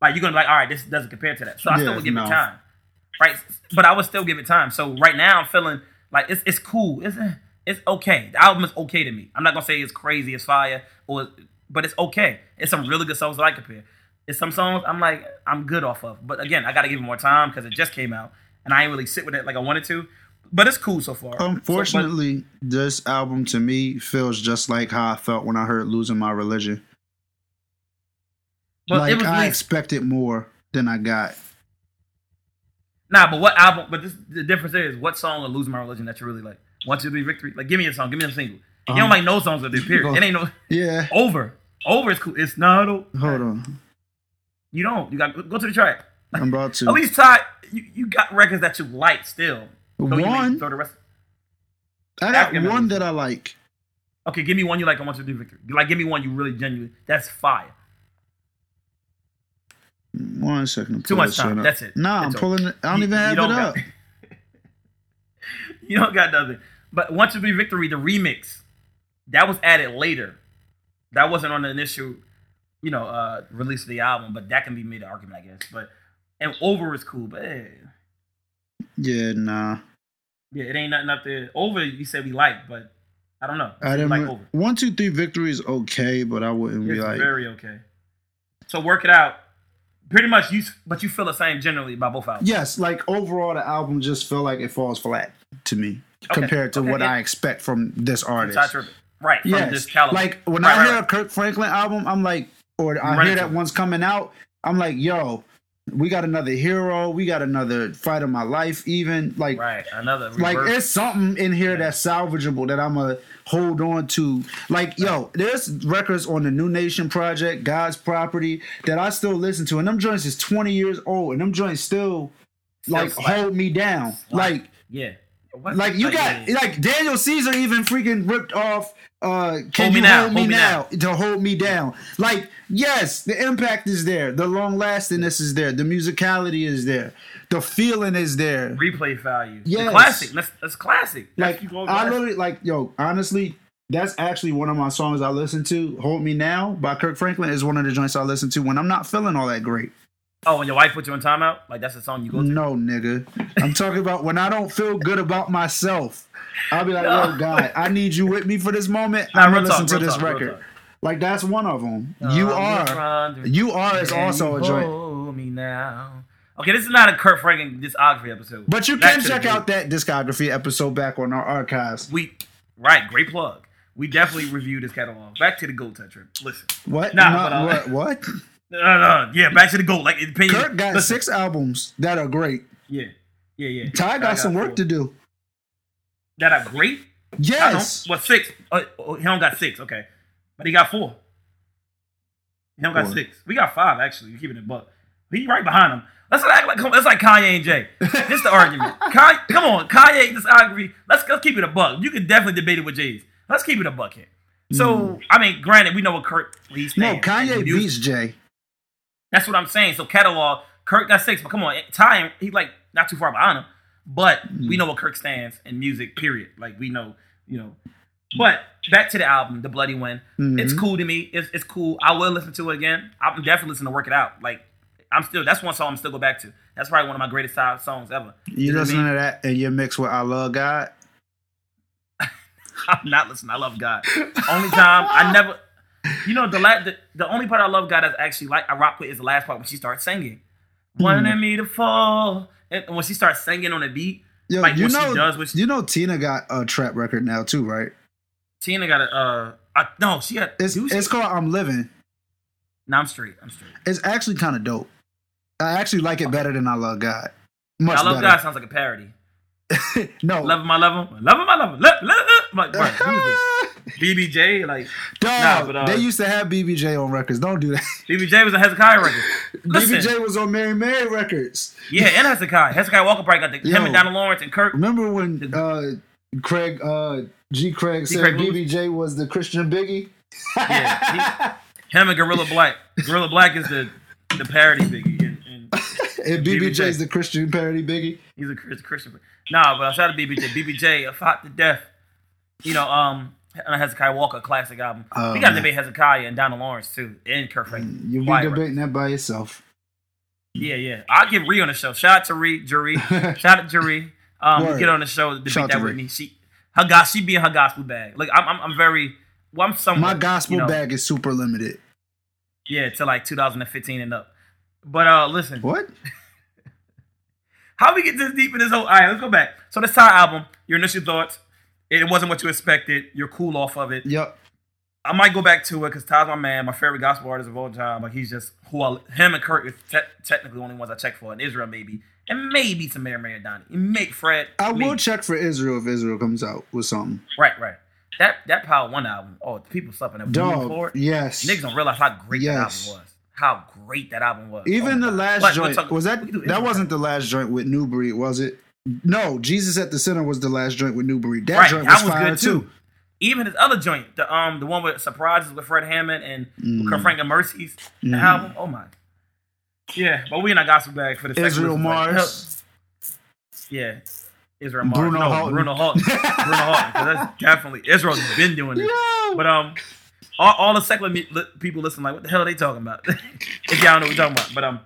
Like you're gonna be like, all right, this doesn't compare to that. So I still would give no. it time, right? But I would still give it time. So right now I'm feeling like it's it's cool. It's it's okay. The album is okay to me. I'm not gonna say it's crazy, it's fire, or but it's okay. It's some really good songs that I compare. It's some songs I'm like I'm good off of. But again, I gotta give it more time because it just came out and I ain't really sit with it like I wanted to. But it's cool so far. So- but- Unfortunately, this album to me feels just like how I felt when I heard "Losing My Religion." but like it was I expected more than I got. Nah, but what album? But this, the difference is what song of "Lose My Religion" that you really like. One, two, three, victory. Like, give me a song. Give me a single. You Um, don't like no songs of this period. It ain't no Yeah. over. Over is cool. It's not. Hold on. You don't. You got go to the track. I'm about to. At least Ty, you, you got records that you like still. So One? throw the rest. I got one that I like. Okay, give me one you like. I want you to do victory. Like, give me one you really genuine. That's fire. One second. Too much time. That's it. Nah, It's I'm pulling it. I don't You- even have it up. you don't got nothing. But one two three victory, the remix, that was added later. That wasn't on the initial, you know, uh release of the album. But that can be made an argument, I guess. But and over is cool, but eh, Yeah, nah. yeah, it ain't nothing up there. Over, you said we like, but I don't know. I didn't. like over. one, two, three victory is okay, but I wouldn't be like. very okay. So work it out. Pretty much, you but you feel the same generally about both albums. Yes, like overall, the album just feel like it falls flat to me Okay, compared to okay, what yeah. I expect from this artist. Right from Yes, this caliber. like when Right, I right, hear right. a Kirk Franklin album, I'm like, or I run hear that one's coming out, I'm like, yo, We got another hero. We got another fight of my life. Even like Right. Another like reverse. it's something in here that's salvageable that I'm gonna hold on to. Like yo, there's records on the Nu Nation Project, God's Property that I still listen to, and them joints is 20 years old, and them joints still like slap. hold me down. Like yeah. What? like you got yeah. like Daniel Caesar even freaking ripped off. Uh, can Hold you Me Now, hold me, Hold Me now, to hold me down? Like yes, the impact is there, the long lastingness is there, the musicality is there, the feeling is there. replay value. yeah classic. That's, that's classic. That's like I literally like yo honestly that's actually one of my songs I listen to. "Hold Me Now" by Kirk Franklin is one of the joints I listen to when I'm not feeling all that great. Oh, when your wife put you in timeout, like that's the song you go to. No, nigga, I'm talking about when I don't feel good about myself. I'll be like, No. "Yo, God, I need you with me for this moment. Nah, I'm gonna talk, listen to this talk, record." Like that's one of them. you Um, are, you are is also a joint. Me now. Okay, this is not a Kirk Franklin discography episode. But you Back can check out that discography episode back on our archives. We right, great plug. We definitely reviewed this catalog. Back to the Gold Tetra. Listen, What? Nah, No, but, uh, what? What? No, no, yeah, back to the goal. Like. Kirk got listen, six albums that are great. Yeah, yeah, yeah. Ty got some work four. to do. That are great. Yes. What six? Uh, oh, he don't got six. Okay, but he got four. He don't got Four. six. We got five actually. We keeping it buck. He right behind him. Let's not act like that's like Kanye and Jay. This the argument. Kanye, come on, Kanye discography. Let's let's keep it a buck. You can definitely debate it with Jay's. Let's keep it a buck here. So I mean, granted, we know what Kirk. No. Kanye beats Jay. That's what I'm saying. So catalog, Kirk got six, but come on, Ty, he's like not too far behind him. But Hmm. we know what Kirk stands in music. Period. Like we know, you know. But back to the album, The Bloody Win. It's Mhm. cool to me. It's, it's cool. I will listen to it again. I'm definitely listening to Work It Out. Like I'm still. That's one song I'm still go back to. That's probably one of my greatest songs ever. You know what I listening mean? to that and you mix with I Love God? I'm not listening. I love God. Only time I never. You know the la- the, the only part I love God that's actually like I rock with is the last part when she starts singing. Hmm. Wanted me to fall, and when she starts singing on the beat, Yo, Like, you what she know, does with- you know, Tina got a trap record now too, right? Tina got a. Uh, I, no, she got. It's she? it's called I'm Living. No, I'm straight. I'm straight. It's actually kind of dope. I actually like it better than I Love God. Much I love God sounds like a parody. no, Loving my level, loving my level. Love, love, like, bro, who's this? BBJ, like Dog, Nah, but, uh, they used to have BBJ on records. Don't do that. BBJ was on Hezekiah record. Listen, BBJ was on Mary Mary records. yeah, and Hezekiah. Hezekiah Walker probably got the, him Yo. and Donald Lawrence and Kirk. Remember when uh, Craig uh, G. Craig said Craig? BBJ was the Christian Biggie? Yeah, Him and Gorilla Black. Gorilla Black is the the parody biggie, and, and and BBJ is the Christian parody Biggie. he's a Chris- Christian. Nah, but I shout out to BBJ. BBJ, a fought to death. You know, um, Hezekiah Walker classic album. Oh, we got to debate Hezekiah and Donald Lawrence too, and Kirk Franklin. You'll be debating that by yourself. Yeah, yeah. I'll get Ree on the show. Shout out to Ree, Jeree. Shout out to Jeree. Um, get on the show Shout that Ree. Whitney. She, her gospel, she be in her gospel bag. Like I'm, I'm, I'm very. Well, I'm somewhat. My gospel you know, bag is super limited. Yeah, to like 2015 and up. But uh, listen, What? how we get this deep in this whole? All right, let's go back. So this Ty album, your initial thoughts. It wasn't what you expected. You're cool off of it. Yep. I might go back to it because Ty's my man, my favorite gospel artist of all time. Like he's just who I, him and Kirk is te- technically the only ones I check for in Israel, maybe, and maybe some Mary Mary Donnie, make Fred. I will check for Israel if Israel comes out with something. Right, right. That that Power One album. Oh, the people slept that moving for it. Yes. Niggas don't realize how great Yes. that album was. How great that album was. Even Oh the last But joint was that we can do that wasn't the last joint with New Breed, was it? No, Jesus at the Center was the last joint with New Breed. That right. joint That was, was fire good too. too. Even his other joint, the um the one with surprises with Fred Hammond and Mm. Franklin Mercies, the Mhm. album. Oh my. Yeah, but we in our gospel bag for the second Israel like, Mars. Yeah. Israel Mars. Bruno no, Halton. Bruno Houghton. Bruno Houghton. that's definitely Israel's been doing this. But um, all, all the secular people listen like, what the hell are they talking about? if y'all know what we're talking about. But um,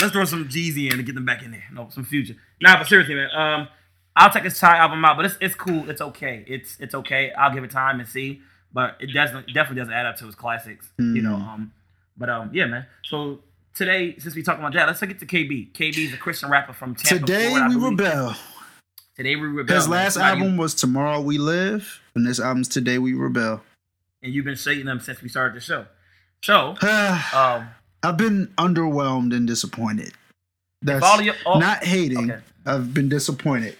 let's throw some Jeezy in to get them back in there. No, some future. Nah, but seriously, man. Um, I'll take this Ty album out, but it's it's cool. It's okay. It's it's okay. I'll give it time and see. But it doesn't definitely doesn't add up to his classics. You know. Mm. Um, but um, yeah, man. So today, since we talking about that, let's take it to KB. KB is a Christian rapper from Tampa. Today Florida, we rebel. Today we rebel. His last Somebody- album was Tomorrow We Live, and this album's Today We Rebel. and you've been shading them since we started the show. So, um, I've been underwhelmed and disappointed. That's all of you- all- not hating. Okay. I've been disappointed.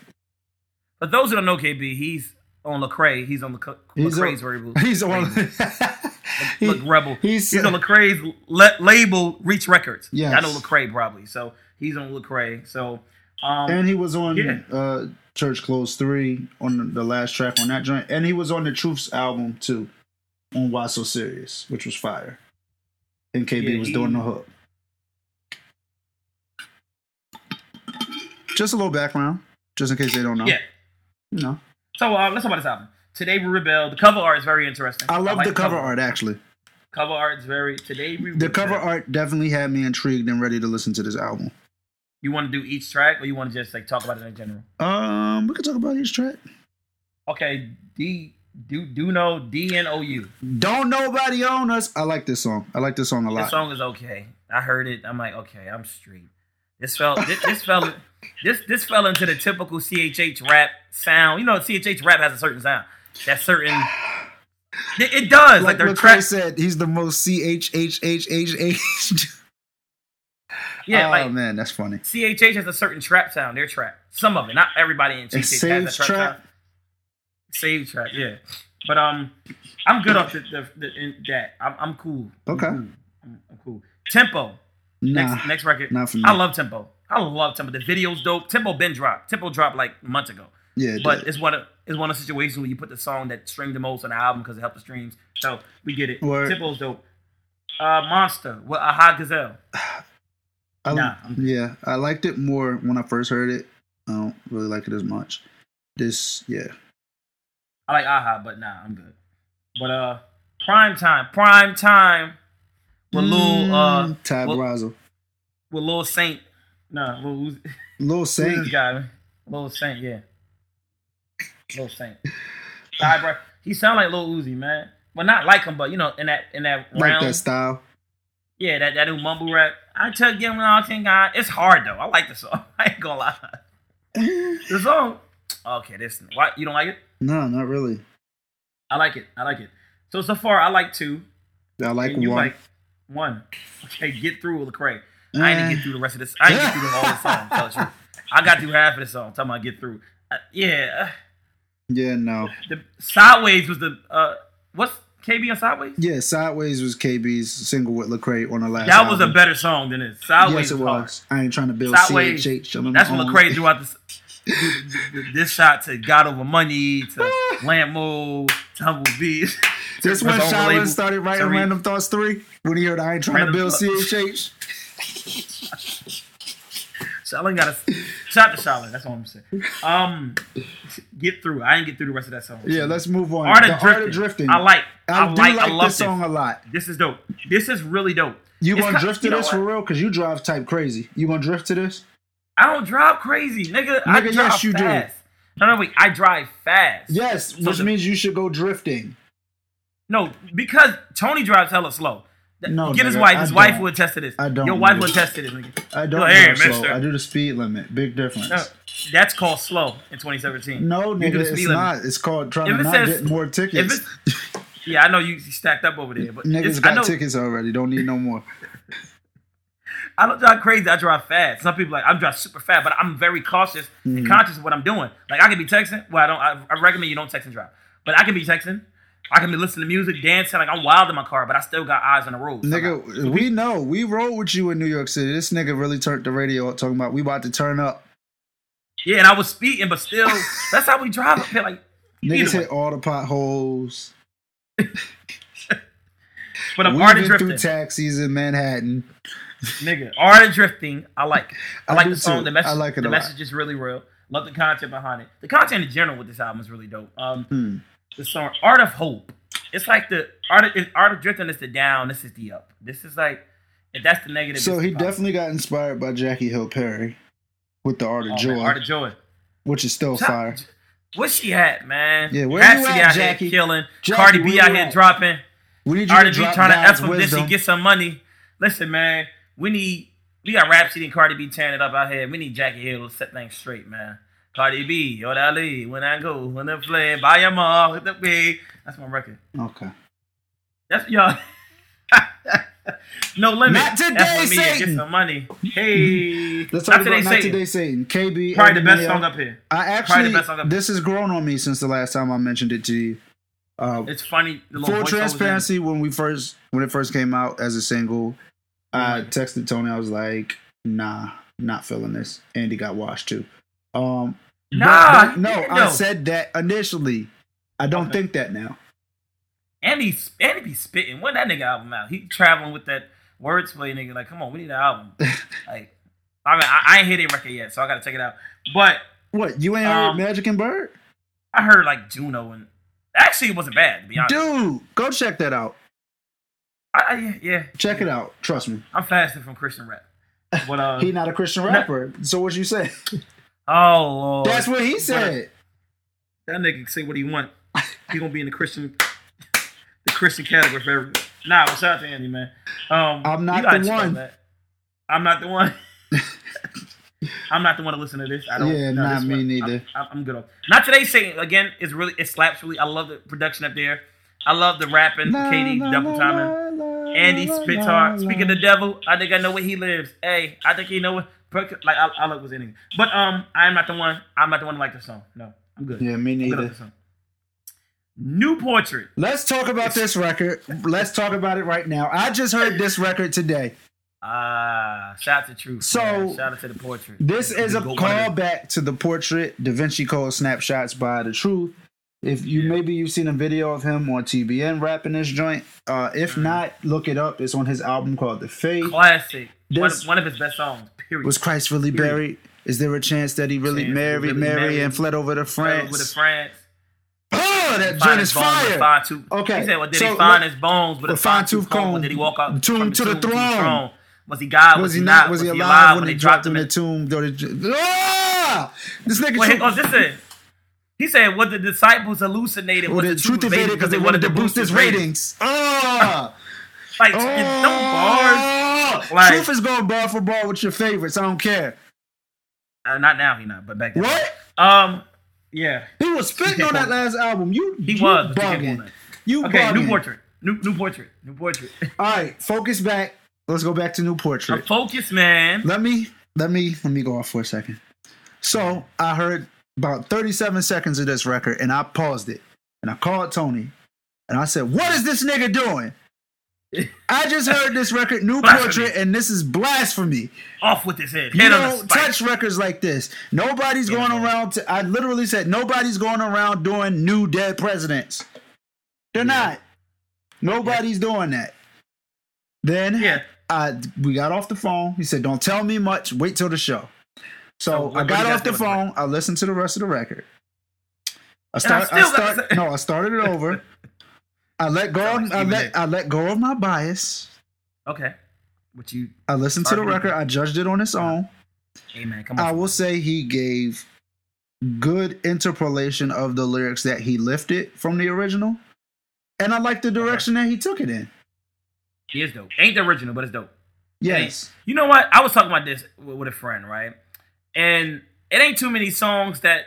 But those who don't know KB, he's on Lecrae. He's on the He's Lecrae's on, label. he's on. he- Look Rebel. he's- He's, on Lecrae's le- label Reach Records. Yes. I know Lecrae probably. So he's on Lecrae. So um and he was on Yeah. uh, Church Clothes Three on the, the last track on that joint, and he was on the Truths album too, on Why So Serious, which was fire. And KB Yeah, was he- doing the hook. Just a little background, just in case they don't know. yeah. You know, So uh, let's talk about this album. Today we rebel. The cover art is very interesting. I love like the cover art actually. Cover art is very today we The cover art definitely had me intrigued and ready to listen to this album. You want to do each track, or you want to just like talk about it in general? Um, we can talk about each track. Okay, D do do know D N O U. Don't nobody own us. I like this song. I like this song a lot. This song is okay. I heard it. I'm like, okay, I'm straight. This fell. This, this fell. This this fell into the typical CHH rap sound. You know, CHH rap has a certain sound. That certain. It, it does. Like, like their track. Said, he's the most C H H H H H. Yeah, oh like man, that's funny. CHH has a certain trap sound. Their trap. Some of it, not everybody in CHH has that trap, trap? sound. Save track, yeah. But um, I'm good off the, the, the in that. I'm I'm cool. I'm Okay. cool. I'm, I'm cool. Tempo. Nah, Next next record. not for me. I love Tempo. I love Tempo. The video's dope. Tempo been dropped. Tempo dropped like months ago. yeah, But dude. it's one of it's one of the situations where you put the song that streamed the most on the album because it helped the streams. So we get it. Word. Tempo's dope. Uh, Monster with a Aha Gazelle. I, nah. yeah, I liked it more when I first heard it. I don't really like it as much. This, yeah, I like Aha, but nah, I'm good. But uh, Prime Time, Prime Time with Lil uh Mm, Ty Brasel, with Lil Saint. Nah, Lil Uzi. Lil Saint. this guy? Lil Saint, yeah. Lil Saint. Ty Bra- he sound like Lil Uzi, man. Well, not like him, but you know, in that in that like realm. that style. Yeah, that, that new mumble rap. I took you when I think I. It's hard though. I like the song. I ain't gonna lie. The song. Okay, this. What you don't like it? No, not really. I like it. I like it. So so far, I like two. I like and you one. like one. Okay, get through with Lecrae. I ain't Eh. get through the rest of this. I ain't get through the whole song. Tell the. I got through half of the song. Talking about get through. Uh, yeah, yeah, no. uh, the Sideways was the uh, what's KB on Sideways? Yeah, Sideways was KB's single with Lecrae on the last. That was a better song than this. Sideways Yes, it hard. was. I ain't trying to build Sideways. CHH. That's when. Lecrae threw out this this shot to God Over Money to Lamp Mode to Humble Beats. This when Shai Linne started writing Sorry. Random Thoughts 3 when he heard I ain't trying to build. CHH. Shai Linne got a shot to Shai Linne. That's all I'm saying. Um, get through. I didn't get through the rest of that song. Yeah, let's move on. Art of drifting. Art of Drifting. I like. I, I, like. like, I love this song a lot. This is dope. This is really dope. You It's gonna drift to this for real? Cause you drive type crazy. You gonna drift to this? I don't drive crazy, nigga. I drive yes, you do. fast. No, no, wait. I drive fast. Yes, So which the- means you should go drifting. No, because Tony drives hella slow. No, get his nigga, wife. I His wife don't. would attest to this. I don't, Your wife nigga. would attest to this, nigga. I don't Yo, hey, slow. mister. I do the speed limit. Big difference. No, that's called slow in 2017. No, nigga, it's limit. not. It's called trying If to not says- get more tickets. yeah, I know you stacked up over there, but Niggas I got tickets already. Don't need no more. I don't drive crazy. I drive fast. Some people like I'm drive super fast, but I'm very cautious Mm-hmm. and conscious of what I'm doing. Like I can be texting. Well, I don't. I, I recommend you don't text and drive. But I can be texting. I can be listening to music, dancing. Like I'm wild in my car, but I still got eyes on the road. Nigga, we know. We rode with you in New York City. This nigga really turned the radio up talking about we about to turn up. Yeah, and I was speeding, but still, that's how we drive up here. Like, Niggas hit all the potholes. but I'm We've been drifting, through taxis in Manhattan. Nigga. Art of drifting. I like. it. I, I like the song. too. The message. I like it The a lot. message is really real. Love the content behind it. The content in general with this album is really dope. Um, Hmm. the song "Art of Hope." It's like the art of art of drifting is the down. This is the up. This is like if that's the negative. So he definitely got inspired by Jackie Hill Perry with the Art of Oh, Joy, man, Art of Joy. which is still Top- fire. What's she at, man? Yeah, where Rapsody you at, out Jackie? here killing. Jackie, Cardi B out here dropping. We need you Cardi to B drop trying to F with this and get some money. Listen, man, we need we got Rapsody and Cardi B tearing it up out here. We need Jackie Hill to set things straight, man. Cardi B, yo, that lead, when I go, when I play, buy your mom, hit the way. That's my record. Okay. That's y'all. no limit. Not today, That's me Satan. get some money. Hey, Let's not talk today, about Not Satan. Today Satan. KB. Probably the best song up here. I actually, the best song up- this has grown on me since the last time I mentioned it to you. Uh, It's funny. The full voiceovers in it. transparency, when we first when it first came out as a single, I texted Tony. I was like, "Nah, not feeling this." Andy got washed too. Um, Nah, but no, you I said that initially. I don't Okay. think that now. Andy, Andy be spitting. When that nigga album out? He traveling with that wordplay nigga. Like, come on, we need an album. like, I mean, I, I ain't hit a record yet, so I gotta check it out. But What you ain't Um, heard Magic and Bird, I heard like Juno, and actually it wasn't bad to be honest. dude? Go check that out. I, I, yeah, Check it out. Trust me. I'm fasting from Christian rap. But uh, He not a Christian rapper. So what you say? oh lord, That's what he said. That nigga can say what he want. He gonna be in the Christian, the Christian category for every. Nah, out to Andy, man. Um, I'm not the one. I'm not the one. I'm not the one to listen to this. I don't. Yeah, no, not me one- neither. I'm, I'm good on. Not today. Saying again, it's really it slaps really. I love the production up there. I love the rapping, La, Katie la, double la, timing. la, la, Andy la, spits la, hard. Speaking of the devil, I think I know where he lives. Hey, I think he know what. Like I, I love what's in it. But um, I'm not the one. I'm not the one to like the song. No, I'm good. Yeah, me I'm neither. New portrait. Let's talk about this record. Let's talk about it right now. I just heard this record today. Ah, shout out to Truth. So, man. shout out to the portrait. This is a Go- one callback to the portrait Da Vinci Code snapshots by The Truth. If you Yeah. maybe you've seen a video of him on TBN rapping this joint. Uh, if Mhm. not, look it up. It's on his album called The Faith. classic. One, This- one of his best songs. Period. Was Christ really Period. buried? Is there a chance that he really Chance married really Mary married- and fled over to France? With the France? Oh, that joint is fire. fine tooth. Okay, He said, well, did so he find his bones with a fine tooth comb? comb, did he walk out tomb from the to the tomb throne? Was he God? Was he he not? Was he alive when they dropped him in the tomb? Ah! This nigga. Truth- oh, this is. He said, "What the disciples hallucinated Well, was the truth evaded because they wanted to boost his ratings. Ah! Like, oh. them bars. Oh! Like- Truth is going bar for bar with your favorites. I don't care. Uh, not now, he not, but back then. What? Um, yeah, He was spitting on that last album. You, he you was. bugging. You Okay, bugging. new portrait, new new portrait, new portrait. All right, focus back. Let's go back to new portrait. focus, man. Let me let me let me go off for a second. So I heard about 37 seconds of this record and I paused it and I called Tony and I said, What is this nigga doing? I just heard this record, New Portrait, and this is blasphemy. Off with his head. You Head don't touch records like this. Nobody's Yeah, going man. around to I literally said nobody's going around doing new dead presidents. They're Yeah. not. Nobody's doing that. Then Yeah. I we got off the phone. He said, "Don't tell me much. Wait till the show." So, So I got off the phone. I listened to the rest of the record. I I start. I, gotta start. No, I started it over. I let go. Of, I let. A. I let go of my bias. Okay. What you? I listened to the it. record. I judged it on its uh-huh. own. Hey man, come on. I will say he gave good interpolation of the lyrics that he lifted from the original, and I like the direction that he took it in. He is dope. Ain't the original, but it's dope. Yes. You know what? I was talking about this with a friend, right? And it ain't too many songs that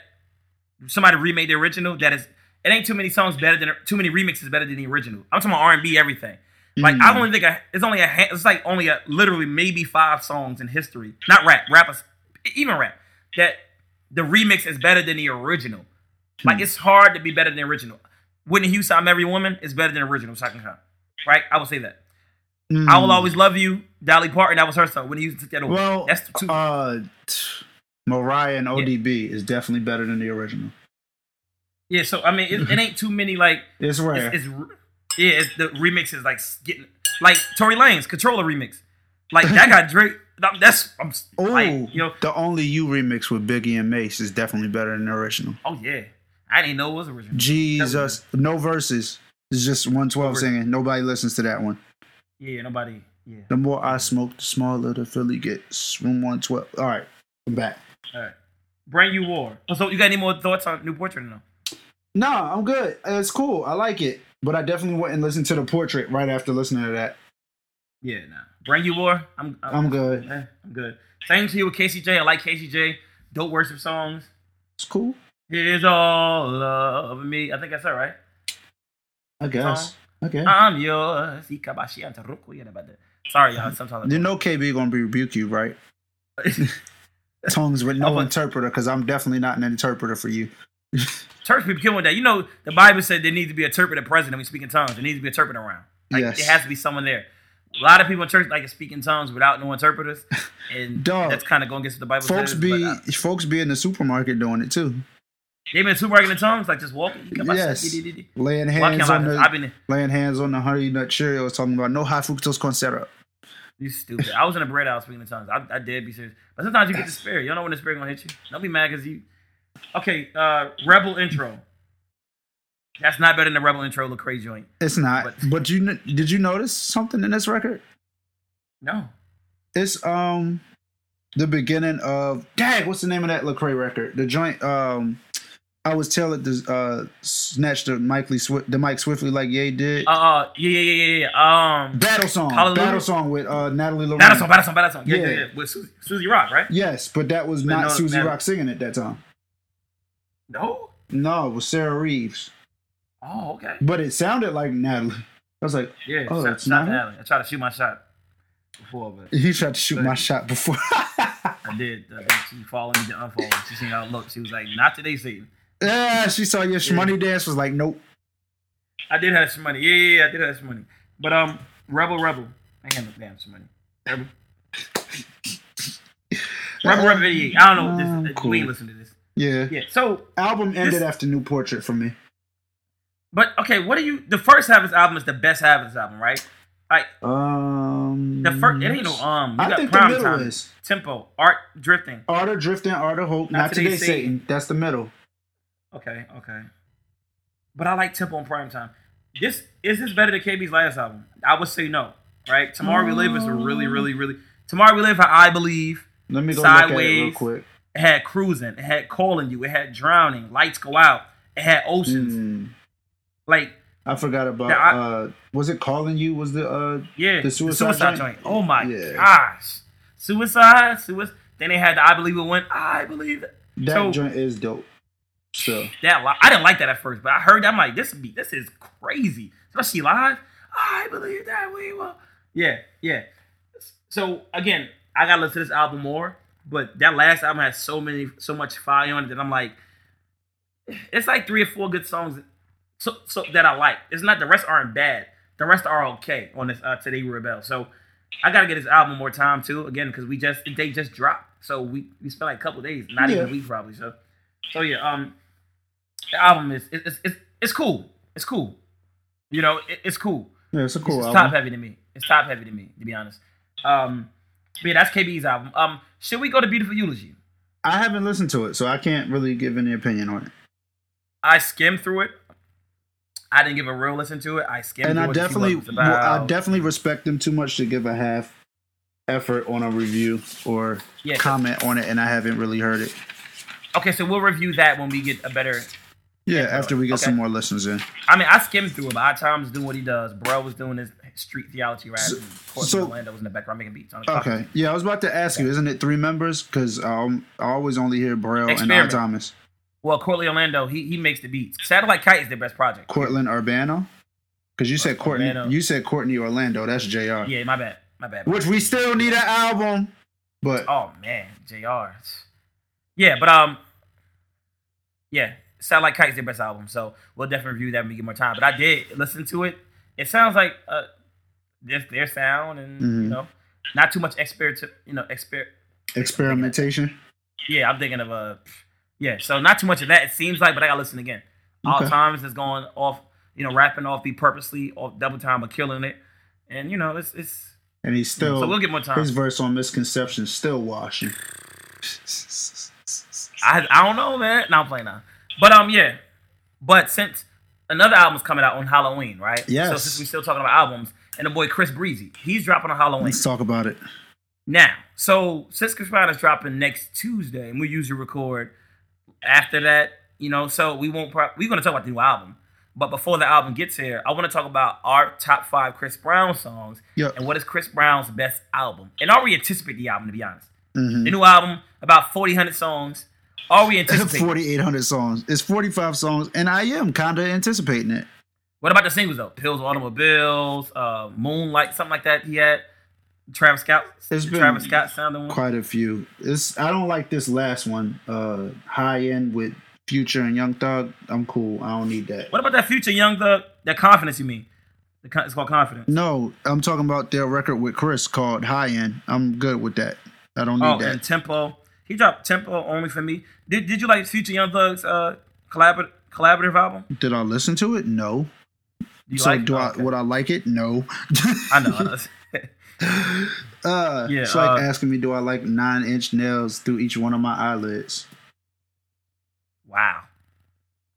somebody remade the original. That is, it ain't too many songs better than too many remixes better than the original. I'm talking about R and B, everything. Like Mm. I only think I, it's only a it's like only a literally maybe five songs in history, not rap, rappers, even rap that the remix is better than the original. Like Hmm. it's hard to be better than the original. Whitney Houston, "I'm Every Woman" is better than the original second time, right? I would say that. Mm. I will always love you, Dolly Parton. That was her song. Whitney Houston took that over. Well, that's two. uh, t- Mariah and ODB is definitely better than the original. yeah, so I mean, it, it ain't too many like It's rare. it's, it's yeah, it's, the remix is like getting like Tory Lanez Controlla remix. Like that got Drake. That's I'm oh, like you know. the only you remix with Biggie and Mase is definitely better than the original. Oh yeah, I didn't know it was original. Jesus, no verses. It's just 112 singing. Nobody listens to that one. Yeah, nobody. Yeah. The more I smoke, the smaller the Philly gets. Room 112. All right, I'm back. All right. Bring you war. Oh, So you got any more thoughts on New Portrait? or No. No, I'm good. It's cool. I like it. But I definitely went and listened to the portrait right after listening to that. Yeah, nah. Bring you war. I'm. I'm, I'm good. eh, I'm good. Same to you with KCJ. I like KCJ. Dope worship songs. It's cool. Here's all of me. I think that's all right. I guess. Okay. I'm yours. Ikabashi antaruku. Yeah, about that. Sorry, y'all. Sometimes You know KB gonna be rebuke you, right? Tongues with no interpreter, because I'm definitely not an interpreter for you. church people kill with that. You know, the Bible said there needs to be a interpreter present when we speak in tongues. There needs to be a interpreter around. Like, Yes. There has to be someone there. A lot of people in church like to speak in tongues without no interpreters, and Dog. that's kind of going against what the Bible Folks says. be but, uh, folks be in the supermarket doing it too, they been supermarket in tongues, like just walking. Yes. Laying hands on the I've been laying hands on the honey nut Cheerios, talking about no high fructose corn syrup. You stupid. I was in a bread house speaking in tongues. I, I did be serious, but sometimes you get the spirit. You don't know when the spirit gonna hit you. Don't be mad because you. Okay, uh rebel intro. That's not better than the rebel intro. Look crazy joint. It's not. But- But, you did you notice something in this record? No. It's um the beginning of Dang, what's the name of that Lecrae record? The joint um I was telling it to uh snatch the Mike Lee Swi- the Mike Swiftly like Ye did. Uh, uh yeah, yeah, yeah, yeah. Um, battle song. Hallelujah. Battle song with uh Natalie Lauren. battle song, battle song, battle song. Yeah, yeah, Yeah. yeah. With Susie, Suzy Rock, right? Yes, but that was But not no, Susie Natalie- Rock singing at that time. No. No, it was Sarah Reeves. Oh, okay. But it sounded like Natalie. I was like, Yeah. Oh, shot, that's not? Allen. I tried to shoot my shot before, but he tried to shoot But- my shot before. I did. Uh, she followed me to unfollow. She seen how I looked. She was like, "Not today, Satan." Yeah, she saw your shmoney dance. Was like, nope. I did have some money. Yeah, yeah, yeah, I did have some money. But um, Rebel, Rebel. I can't look down some money. Rebel, Rebel, Rebel. Yeah, I don't know. This, Um, uh, cool. We ain't listen to this. Yeah. Yeah. So, Album ended This- after New Portrait for me. but okay, what do you? The first half of this album is the best half of this album, right? Like Um, the first, it ain't no um. You I got think the middle time, is tempo, art, drifting. Art of Drifting, Art of Hope. Not Not, Today, today, Satan. Satan. That's the middle. Okay, okay. But I like tempo and prime time. This is this better than KB's last album? I would say no. Right? Tomorrow We Live is a really, really, really. Tomorrow We Live, I believe. Let me go look at it real quick. It had cruising. It had calling you. It had drowning. Lights go out. It had oceans. Mm, Like I forgot about. Yeah, I- uh, was it calling you? Was the uh? yeah, The Suicide joint. joint? Oh my Yeah. gosh, suicide, suicide. Then they had the I believe it went. I believe it. That So- joint is dope. So That li- I didn't like that at first, but I heard that I'm like, this be this is crazy, especially live. I believe that we will. Yeah, yeah. So again, I gotta listen to this album more, but that last album has so many, so much fire on it that I'm like, it's like three or four good songs, so so that I like. It's not the rest aren't bad. The rest are okay on this uh, today we rebel. So I gotta get this album more time too. Again, because we just they just dropped, so we we spent like a couple days, not even a week probably. So so yeah, um, the album is it's it's, it's, it's cool. It's cool. You know, it, it's cool. yeah, it's a cool it's album. top heavy to me. It's top heavy to me, to be honest. Um, but yeah, that's KB's album. Um, should we go to Beautiful Eulogy? I haven't listened to it, so I can't really give any opinion on it. I skimmed through it. I didn't give a real listen to it. I skimmed and through I it to see what definitely, it's. I definitely respect them too much to give a half effort on a review or Yeah, comment on it, and I haven't really heard it. okay, so we'll review that when we get a better. Yeah, after we get okay. some more listens in. I mean, I skimmed through it. But Odd Times doing what he does. Bro was doing his street theology rap. So- and Courtney so- Orlando was in the background making beats on the Okay, yeah, I was about to ask you, isn't it three members? Because um, I always only hear Braille and. R. Thomas. Well, Courtney Orlando, he he makes the beats. Satellite Kite is their best project. Cortland Urbano? Because you said Courtney, you said Courtney Orlando. That's Jr. Yeah, my bad. My bad. Which we still need an album, but Oh man, Jr. Yeah, but um, yeah, Satellite Like is their best album, so we'll definitely review that when we get more time. But I did listen to it. It sounds like uh, their their sound, and you Mhm. know, not too much experiment. You know, exper. experimentation. Yeah, I'm thinking of a. Yeah, so not too much of that. It seems like, but I gotta listen again. All times is going off. You know, rapping off be purposely off double time, but killing it, and you know, it's it's. And he's still so we'll get more time. his verse on misconception still washing. I I don't know, man. No, I'm playing now. But um, yeah. But since another album's coming out on Halloween, right? Yeah so since we're still talking about albums, and the boy Chris Breezy, he's dropping on Halloween Let's talk about it. now. So since Chris Brown is dropping next Tuesday, and we usually record after that, you know. So we won't. Pro- we're gonna talk about the new album. But before the album gets here, I want to talk about our top five Chris Brown songs Yeah. and what is Chris Brown's best album. And are we anticipate the album, to be honest? Mhm. The new album, about 40, 100 songs. Are we anticipating? 4,800 songs. It's 45 songs, and I am kind of anticipating it. What about the singles though? Pills, Automobiles, uh, Moonlight, something like that. He had Travis Scott. It's been Travis Scott sounding one. Quite a few. It's I don't like this last one. Uh, high end with Future and Young Thug. I'm cool. I don't need that. What about that future young thug? That confidence you mean? It's called confidence. No, I'm talking about their record with Chris called High End. I'm good with that. I don't need Oh, that. and tempo. He dropped tempo only for me. Did Did you like Future Young Thug's uh collabor- collaborative album? Did I listen to it? No. You so like? do oh, I? okay. Would I like it? No. I know. I know. Uh, Yeah, it's like uh, asking me, do I like nine inch nails through each one of my eyelids? wow,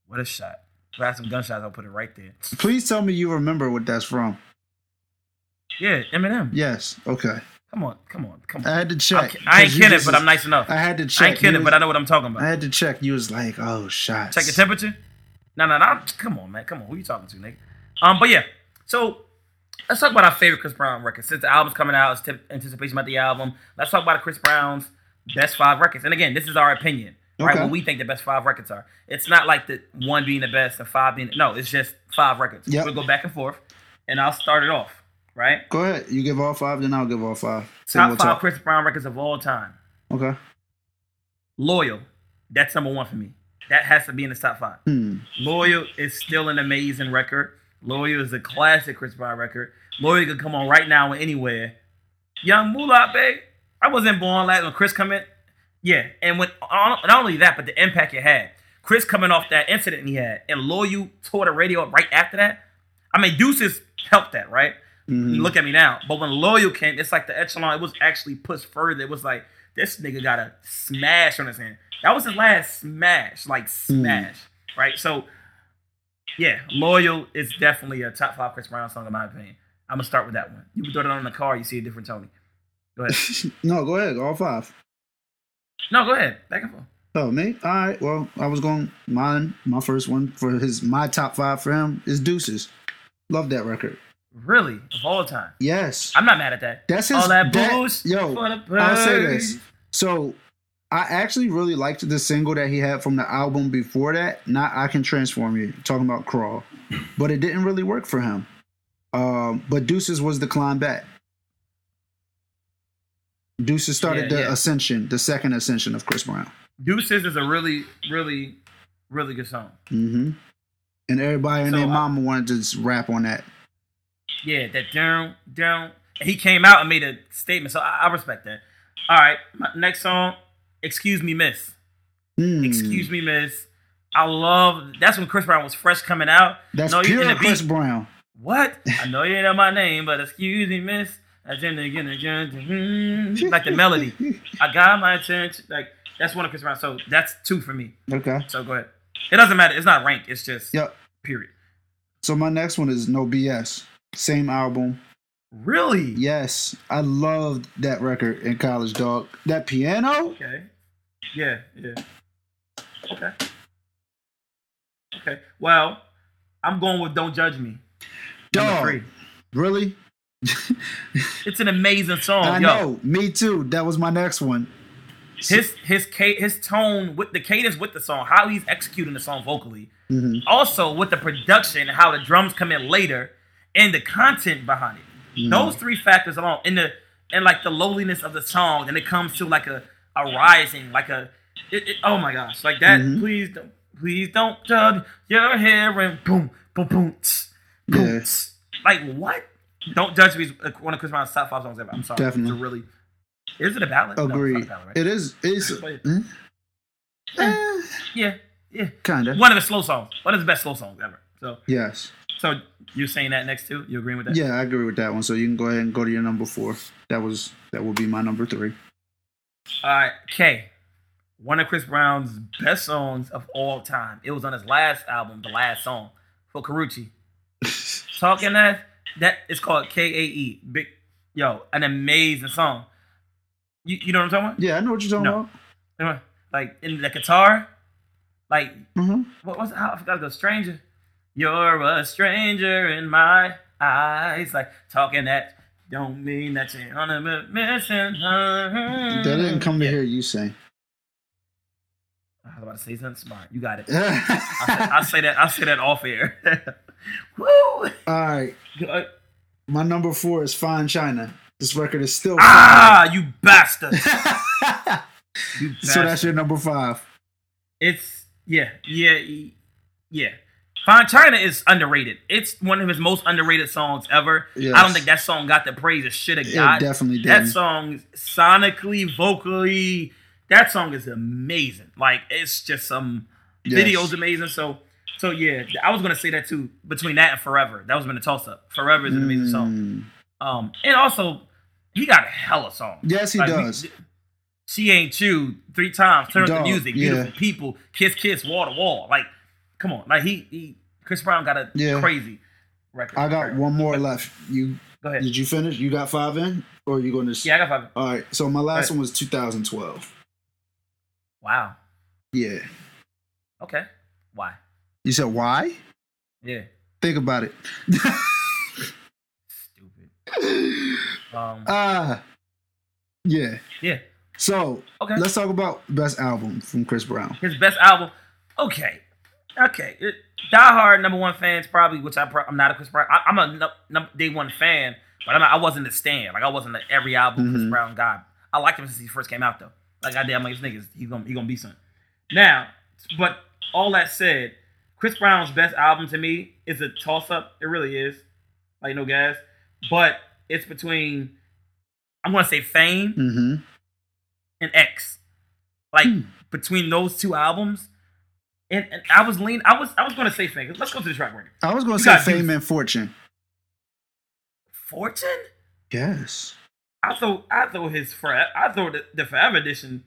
what a shot! If I had some gunshots, I'll put it right there. Please tell me you remember what that's from. Yeah, Eminem. Yes. Okay. Come on, come on, come on. I had to check. ki- I ain't kidding, but I'm nice enough. I had to check. I ain't kidding, but I know what I'm talking about. I had to check. You was like, oh, shots. Check your temperature. No, no, no. Come on, man. Come on. Who you talking to, nigga? Um, but yeah. So let's talk about our favorite Chris Brown records. Since the album's coming out, it's tip- anticipation about the album. Let's talk about Chris Brown's best five records. And again, this is our opinion, right? Okay. What we think the best five records are. It's not like the one being the best and five being no. It's just five records. Yep. We'll go back and forth, and I'll start it off. Right. Go ahead. You give all five, then I'll give all five. Then Top we'll five talk. Chris Brown records of all time. Okay. Loyal. That's number one for me. That has to be in the top five. Hmm. Loyal is still an amazing record. Loyal is a classic Chris Brown record. Loyal could come on right now anywhere. Young Mula, babe. I wasn't born last when Chris come in. Yeah, and when not only that, but the impact it had. Chris coming off that incident he had, and Loyal tore the radio up right after that. I mean, Deuces helped that, right? Mhm. Look at me now. But when Loyal came, it's like the echelon. It was actually pushed further. It was like this nigga got a smash on his hand. That was his last smash, like smash, right? So, yeah, Loyal is definitely a top five Chris Brown song in my opinion. I'm gonna start with that one. You can throw it on the car, you see a different Tony. Go ahead. no, go ahead. All five. no, go ahead. Back and forth. Oh, me? All right. Well, I was going mine. My first one for his my top five for him is Deuces. Love that record. Really, of all time. Yes. I'm not mad at that. That's his. all that, that- booze. Yo, I'll say this. So, I actually really liked the single that he had from the album before that. Not "I Can Transform You," talking about crawl, but it didn't really work for him. Um, but Deuces was the climb back. Deuces started Yeah, the yeah. ascension, the second ascension of Chris Brown. Deuces is a really, really, really good song. Mm-hmm. And everybody and So, their uh, mama wanted to just rap on that. Yeah, that down, down. He came out and made a statement, so I, I respect that. All right, my next song, "Excuse Me, Miss." Hmm. Excuse me, Miss. I love. That's when Chris Brown was fresh coming out. That's no, pure in the Chris. Brown. What? I know you ain't know my name, but excuse me, Miss. That's in the mm, like the melody. I got my attention. Like that's one of Chris Brown. So that's two for me. Okay. So go ahead. It doesn't matter. It's not ranked. It's just Yep. period. So my next one is No BS. Same album. Really? Yes, I loved that record in college, dog. That piano. Okay. Yeah, yeah. Okay. Okay. Well, I'm going with Don't Judge Me. Dog. Really? It's an amazing song. I Yo, know. Me too. That was my next one. his his his tone with the cadence with the song, how he's executing the song vocally, Mhm. also with the production and how the drums come in later, and the content behind it. Mm-hmm. Those three factors alone, in the and like the lowliness of the song, and it comes to like a a rising, like a it, it- oh my gosh, like that. Mhm. Please don't, please don't judge your hair and boom, boom, boom, tss, boom. Yeah. tss. Like what? Don't judge me. One of Chris Brown's top five songs ever. I'm sorry. Definitely. It's really. Is it a ballad? No, it's a ballad, right? It is. It's Wait. mm, eh, Yeah, yeah. kinda. One of the slow songs. One of the best slow songs ever. So, Yes. so you're saying that next too? You agreeing with that? Yeah, I agree with that one. So you can go ahead and go to your number four. That was that will be my number three. All right, K. One of Chris Brown's best songs of all time. It was on his last album, the last song for Carucci. Talking that that it's called K A E. Big yo, an amazing song. You you know what I'm talking about? Yeah, I know what you're talking No. about. Like in the guitar, like hmm what was it? I forgot to go. Stranger, you're a stranger in my eyes. Like talking that don't mean that you're on a mission. That didn't come to hear you sing. I was about to say something smart. You got it. I'll, I'll say that. I'll say that off air. Woo! All right. Good. My number four is Fine China. This record is still. Ah, you bastard! you bastard. so that's your number five. It's yeah, yeah, yeah. Fine China is underrated. It's one of his most underrated songs ever. Yes. I don't think that song got the praise it should have It got. definitely That didn't. song, sonically, vocally, that song is amazing. Like it's just some Yes. videos amazing. So, so yeah, I was gonna say that too. Between that and Forever, that was been a toss up. Forever is an amazing song. Mm. Um, and also he got a hella song. Yes, he Like, we- does. she ain't you three times. Turn up the music. yeah. Beautiful people. Kiss, kiss, wall to wall. Like, come on. Like he, he Chris Brown got a Yeah. crazy record. I got one more left. You Go ahead. did you finish? You got five in, or are you going to? Yeah, I got five. All right. So my last one was 2012. Wow. Yeah. Okay. Why? You said why? Yeah. Think about it. Stupid. Um. Ah. yeah. yeah. So Okay. let's talk about best album from Chris Brown. His best album. Okay. Okay. It, Die Hard number one fans probably, which I pro- I'm not a Chris Brown. I, I'm a num- num- day one fan, but I'm not, I wasn't a stan. Like I wasn't a every album Chris Mhm. Brown guy. I liked him since he first came out though. Like I did. I'm like this niggas. He's gonna he gonna be something. Now, but all that said, Chris Brown's best album to me is a toss up. It really is. Like no gas, but it's between. I'm gonna say Fame Mm-hmm. and X. Like Hmm. between those two albums, and, and I was lean. I was I was gonna say Fame. Let's go to the track record. I was going to say Fame Deuce. and Fortune. Fortune. Yes. I thought I throw his forever. I thought the, the Forever edition.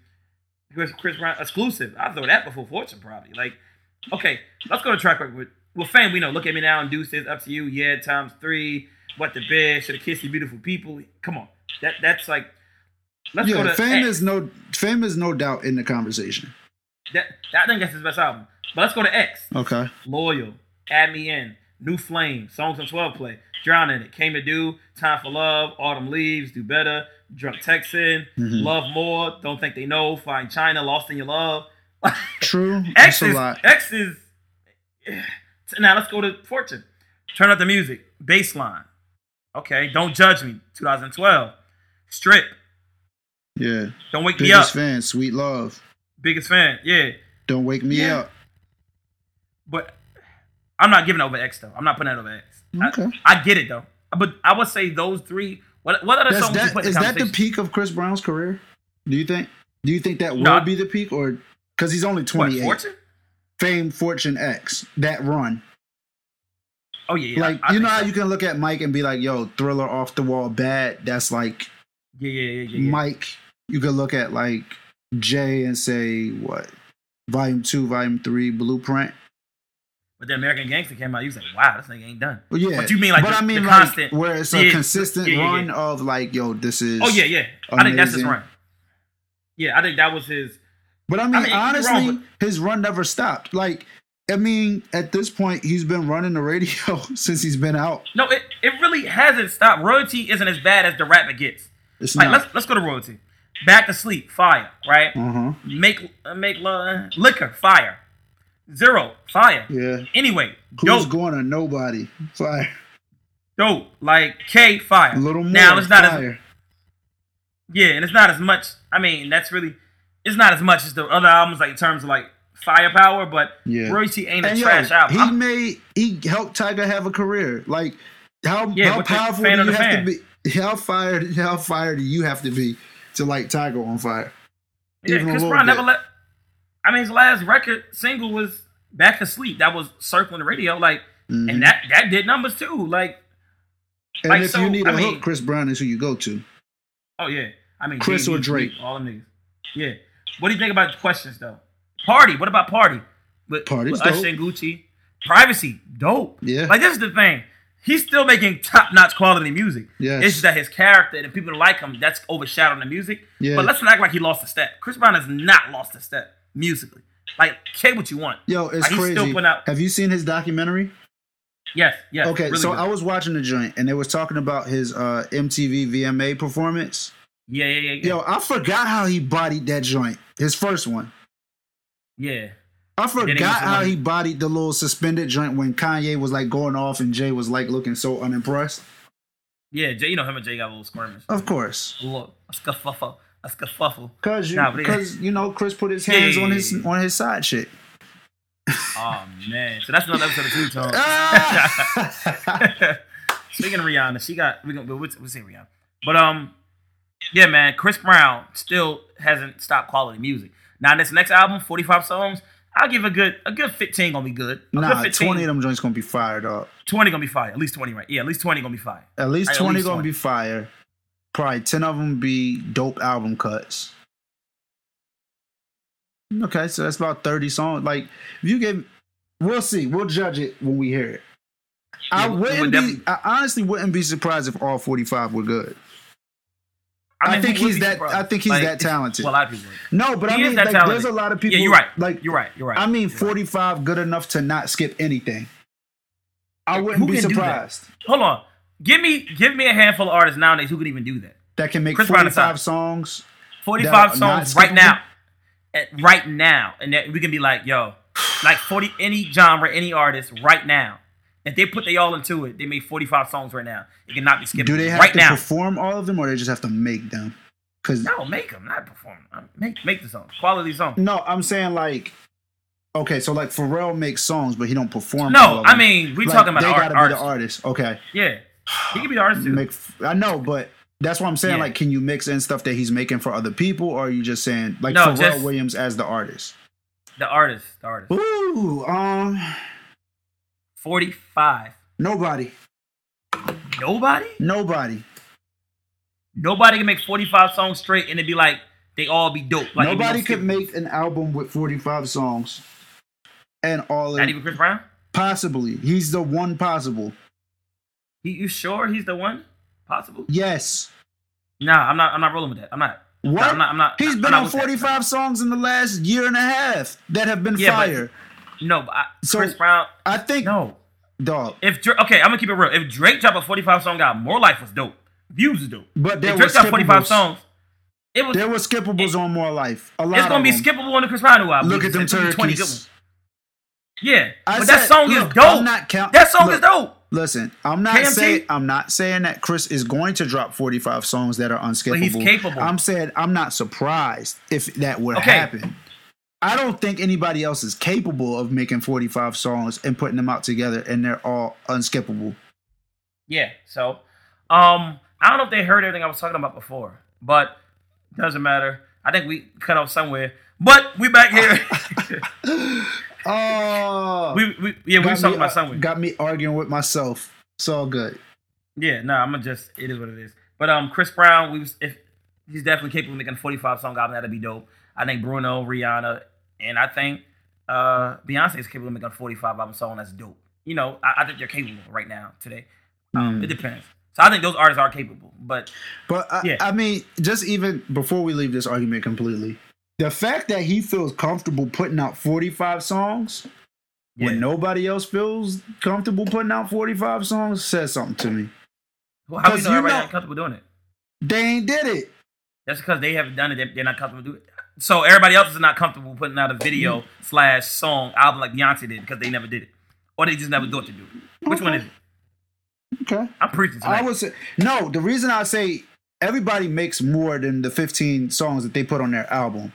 Chris Chris Brown exclusive. I thought that before Fortune probably. Like, okay, let's go to track record. With, well, Fame, we know. Look at me now and Deuces. Up to you. Yeah, times three. What the bed? Should have kissed you, beautiful people. Come on. That that's like. Let's go yeah. to Fame is no Fame is no doubt in the conversation. that, that. I think that's his best album. But let's go to X. Okay. Loyal, Add Me In, New Flame, Songs on 12 Play, Drown in It, Came to Do, Time for Love, Autumn Leaves, Do Better, Drunk Texting, Mhm. Love More, Don't Think They Know, Fine China, Lost in Your Love. True. X That's a is, lot. X is. Now let's go to Fortune. Turn up the music. Bassline. Okay. Don't Judge Me, 2012. Strip. Yeah. Don't Wake Me Up. Biggest fan, Sweet Love. Biggest fan. Yeah. Don't wake me Yeah. up. But I'm not giving over X though. I'm not putting that over X. I- Okay. I, get it though. But I would say those three. What what other That's, songs you put in is that the peak of Chris Brown's career? Do you think? Do you think that will No. be the peak, or because he's only What, twenty eight? Fortune? Fame, Fortune, X. That run, Oh yeah, yeah. like I you think know how so. you can look at Mike and be like, "Yo, Thriller, off the wall, bad." That's like Yeah, yeah, yeah, yeah. yeah. Mike. You could look at like Jay and say what, Volume Two, Volume Three, Blueprint. But then American Gangster came out. You was like, wow, this thing ain't done. Well, yeah, But you mean like but the- I mean like constant- where it's a Yeah, consistent yeah, yeah, run of like, yo, this is. Oh yeah, yeah. I think that's his amazing. run. Yeah, I think that was his. But I mean, I mean, honestly, wrong, his run never stopped. Like, I mean, at this point, he's been running the radio since he's been out. No, it, it really hasn't stopped. Royalty isn't as bad as the rap it gets. It's Like not. let's let's go to royalty. Back to sleep, fire, right? Uh huh. Make uh, make love, liquor, fire. Zero, fire. Yeah. Anyway, Who's dope, going to nobody? Fire. dope. Like K, fire. A little more. Now it's not as fire. Yeah, and it's not as much. I mean, that's really it's not as much as the other albums, like in terms of like firepower. But Yeah. Royalty ain't a and yo, trash album. he I'm- made he helped Tyga have a career. Like how Yeah, how powerful do you have fan. to be? How fired? How fired do you have to be to light Tyga on fire? yeah, even a Chris little Brown never let. I mean, his last record single was "Back to Sleep." That was circling the radio, like, Mhm. and that that did numbers too. Like, And like, if so, you need a I mean- hook, Chris Brown is who you go to. oh yeah, I mean, Chris Jay-Z, or Drake? All them niggas. Yeah. What do you think about the questions though? Party. What about Party? With, Party's with Usher dope. and Gucci. Privacy. Dope. Yeah. Like this is the thing. He's still making top notch quality music. Yeah. It's just that his character and people like him, that's overshadowing the music. Yeah. But let's not act like he lost a step. Chris Brown has not lost a step musically. Like, say what you want. Yo, it's Like, crazy. out- Have you seen his documentary? Yes, yes. Okay, really so good. I was watching the joint and they was talking about his uh, MTV VMA performance. yeah, yeah, yeah, yeah. Yo, I forgot how he bodied that joint. His first one. yeah. I forgot how he bodied the little suspended joint when Kanye was like going off and Jay was like looking so unimpressed. Yeah, Jay, you know him and Jay got a little skirmish. Of course. A scuffle, a scuffle. Cause you, Nah, cause you know, Chris put his hands on his on his side shit. Oh man, so that's another episode of Two Tone. Ah! Speaking of Rihanna, she got we gonna we'll, we'll say Rihanna, but um, yeah, man, Chris Brown still hasn't stopped quality music. Now this next album, forty five songs, I'll give a good a good fifteen gonna be good. A nah, good 15, twenty of them joints gonna be fired up. 20 gonna be fire. At least twenty, right? Yeah, at least twenty gonna be fire. At least At twenty least gonna 20. be fire. Probably ten of them be dope album cuts. Okay, so that's about thirty songs. Like if you give, we'll see. We'll judge it when we hear it. I Yeah, we wouldn't would be. I honestly wouldn't be surprised if all forty-five were good. I, I think he's that- surprised? I think he's Like, that talented. Well, a lot of people. No, but He I mean, like, talented. there's a lot of people. Yeah, you're right. Like, You're right. You're right. I mean, You're right. 45 good enough to not skip anything. I wouldn't be do that? surprised. Hold on. Give me give me a handful of artists nowadays who can even do that. That can make Chris 45 aside. songs. 45 That are not songs right now. At- right now. And that we can be like, yo, like 40 any genre, any artist right now. If they put they all into it, they made 45 songs right now. It cannot be skipped Do they have right to now. perform all of them or they just have to make them? Because no, make them, not perform. Um, Make make the songs. Quality songs. no, I'm saying like, okay, so like Pharrell makes songs, but he don't perform. all No, I mean, we Like, talking about they art, gotta artists. be the artist. Okay, Yeah. He can be the artist too. make. I know, but that's what I'm saying. Yeah. Like, can you mix in stuff that he's making for other people, or are you just saying like No, Pharrell just- Williams as the artist? the artist. The artist. Ooh, um, 45. nobody, Nobody? nobody. Nobody can make 45 songs straight and it'd be like they all be dope. Like Nobody no could make an album with 45 songs and all Not of even Chris Brown? possibly. He's the one possible. He, you sure he's the one? Possible? Yes. Nah, I'm not. I'm not rolling with that. I'm not. What? I'm not. I'm not. He's I'm been on with that. 45 songs in the last year and a half that have been Yeah, but- fire. No, but I, So- Chris Brown. I think, No. dog. If okay, I'm gonna keep it real. If Drake dropped a 45 song album, More Life was dope. Views was dope. But there if Drake dropped 45 songs, it was. There were skippables on More Life. A lot It's gonna be them. skippable on the Chris Brown album. Look at them said 20 good turkeys. ones. Yeah, I but that song look, is dope. Count- that song look, is dope. Listen, I'm not KMT? saying I'm not saying that Chris is going to drop 45 songs that are unskippable. he's capable. I'm saying I'm not surprised if that would Okay. happen. I don't think anybody else is capable of making 45 songs and putting them out together and they're all unskippable. Yeah. So, um, I don't know if they heard everything I was talking about before, but doesn't matter. I think we cut off somewhere, but we back here. Oh, we, we yeah we was talking me, about somewhere. got me arguing with myself. It's all good. Yeah, no, I'm gonna just it is what it is. But um, Chris Brown, we was if he's definitely capable of making a 45 song album, that'd be dope. I think Bruno, Rihanna, and I think uh Beyonce is capable of making a 45 album song that's dope. You know, I, I think they're capable right now today. Um, Mm. It depends. So I think those artists are capable, but But I, Yeah. I mean, just even before we leave this argument completely, the fact that he feels comfortable putting out 45 songs yeah. when nobody else feels comfortable putting out 45 songs says something to me. Well, how know you everybody know- not comfortable doing it? They ain't did it. That's because they haven't done it. They're, not comfortable doing it. So everybody else is not comfortable putting out a video Mm. slash song album like Beyonce did because they never did it, or they just never thought to do it. Which one is it? Okay. I'm preaching tonight. I would say no. The reason I say everybody makes more than the 15 songs that they put on their album.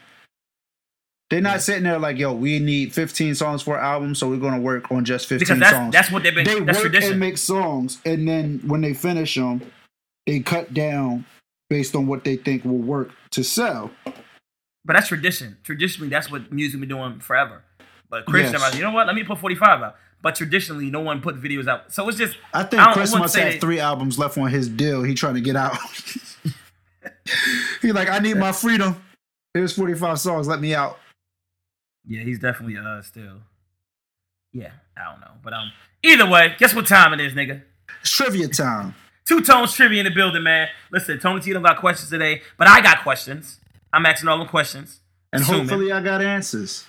They're not Yeah. sitting there like, yo, we need 15 songs for our album, so we're gonna work on just 15 because that's songs. that's what they've been. they that's work tradition. and make songs, and then when they finish them, they cut down based on what they think will work to sell. but that's tradition. Traditionally, that's what music been doing forever. But Chris, Yes. Like, you know what? Let me put 45 out. But traditionally, no one put videos out. So it's just. I think I Chris must have three albums left on his deal. He trying to get out. he like, I need my freedom. Here's 45 songs. Let me out. Yeah, he's definitely uh still. Yeah, I don't know, but um, either way, guess what time it is, nigga? It's trivia time. Two Tones Trivia in the building, man. Listen, Tony T don't got questions today, but I got questions. I'm asking all the questions. And Assuming. hopefully I got answers.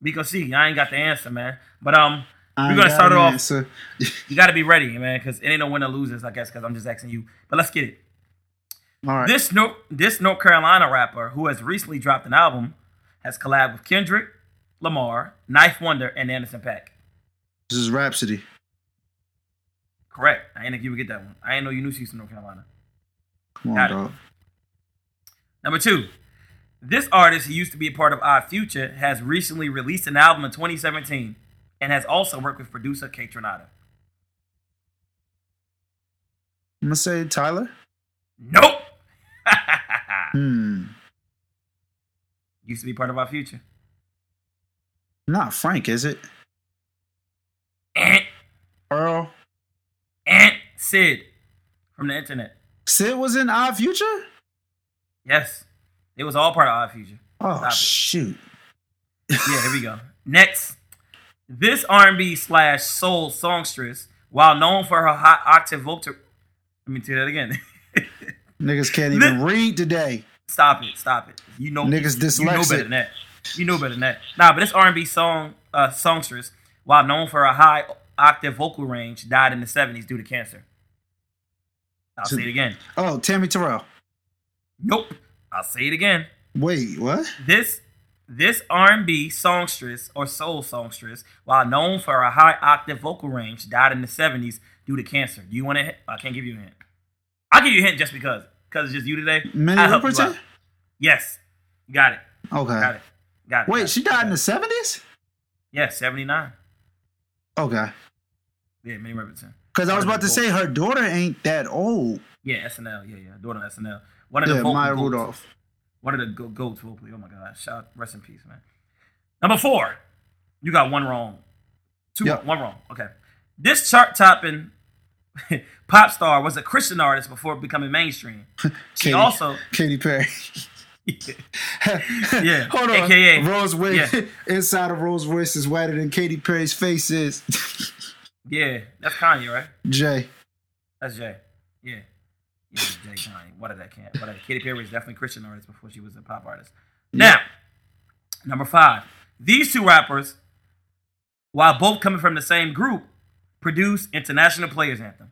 We gonna see. I ain't got the answer, man. But um, I We're gonna start it off- answer. you gotta be ready, man, because it ain't no winner losers, I guess, because I'm just asking you. But let's get it. All right. This North this North Carolina rapper who has recently dropped an album has collabed with Kendrick, Lamar, 9th Wonder, and Anderson .Paak. This is Rapsody. Correct. I didn't think you would get that one. I didn't know you knew she's from North Carolina. Come on, Got it. Number two, this artist who used to be a part of Odd Future has recently released an album in 2017 and has also worked with producer Kaytranada. I'm gonna say Tyler. Nope. Hmm. used to be part of Odd Future. Not Frank, is it? Ant, Earl. Aunt Syd from the internet. Syd was in Odd Future. Yes, it was all part of Odd Future. Oh Stop it. shoot. Yeah, here we go. Next, this R&B slash soul songstress, while known for her hot octave vocal. Let me do that again. Niggas can't even read today. stop it, stop it. You know, Niggas you know better than that. You know better than that. Nah, but this R&B song uh, songstress, while known for a high octave vocal range, died in the '70s due to cancer. I'll So- say it again. Oh, Tammy Terrell. Nope. I'll say it again. Wait, what? This this R&B songstress or soul songstress, while known for a high octave vocal range, died in the 70s due to cancer. Do you want to? I can't give you a hint. I'll give you a hint just because, because it's just you today. Minnie I'll help you Riperton? Yes, you got it. Okay. Got it. Got Wait, it, she got died in the seventies? Yeah, 79. Okay. Yeah, Minnie Riperton. Because I was about to say her daughter ain't that old. Yeah, SNL. Yeah, yeah. daughter SNL. One of the Yeah, vocal Maya goats. Rudolph. One of the go- goats vocally. Oh my god! Shout rest in peace, man. Number four, you got one wrong. Two, Yep. one wrong. Okay. This chart topping pop star was a Christian artist before becoming mainstream. She Katy- also, Katy Perry. Yeah, Hold on. AKA. Rose Royce. Yeah. Inside of Rose Royce is whiter than Katy Perry's face is. yeah, that's Kanye, right? Jay. That's Jay. Yeah. Yeah, Jay Kanye. What did that can't? What Katy Perry was definitely Christian artist before she was a pop artist. Now, number five. These two rappers, while both coming from the same group, produce International Players Anthem.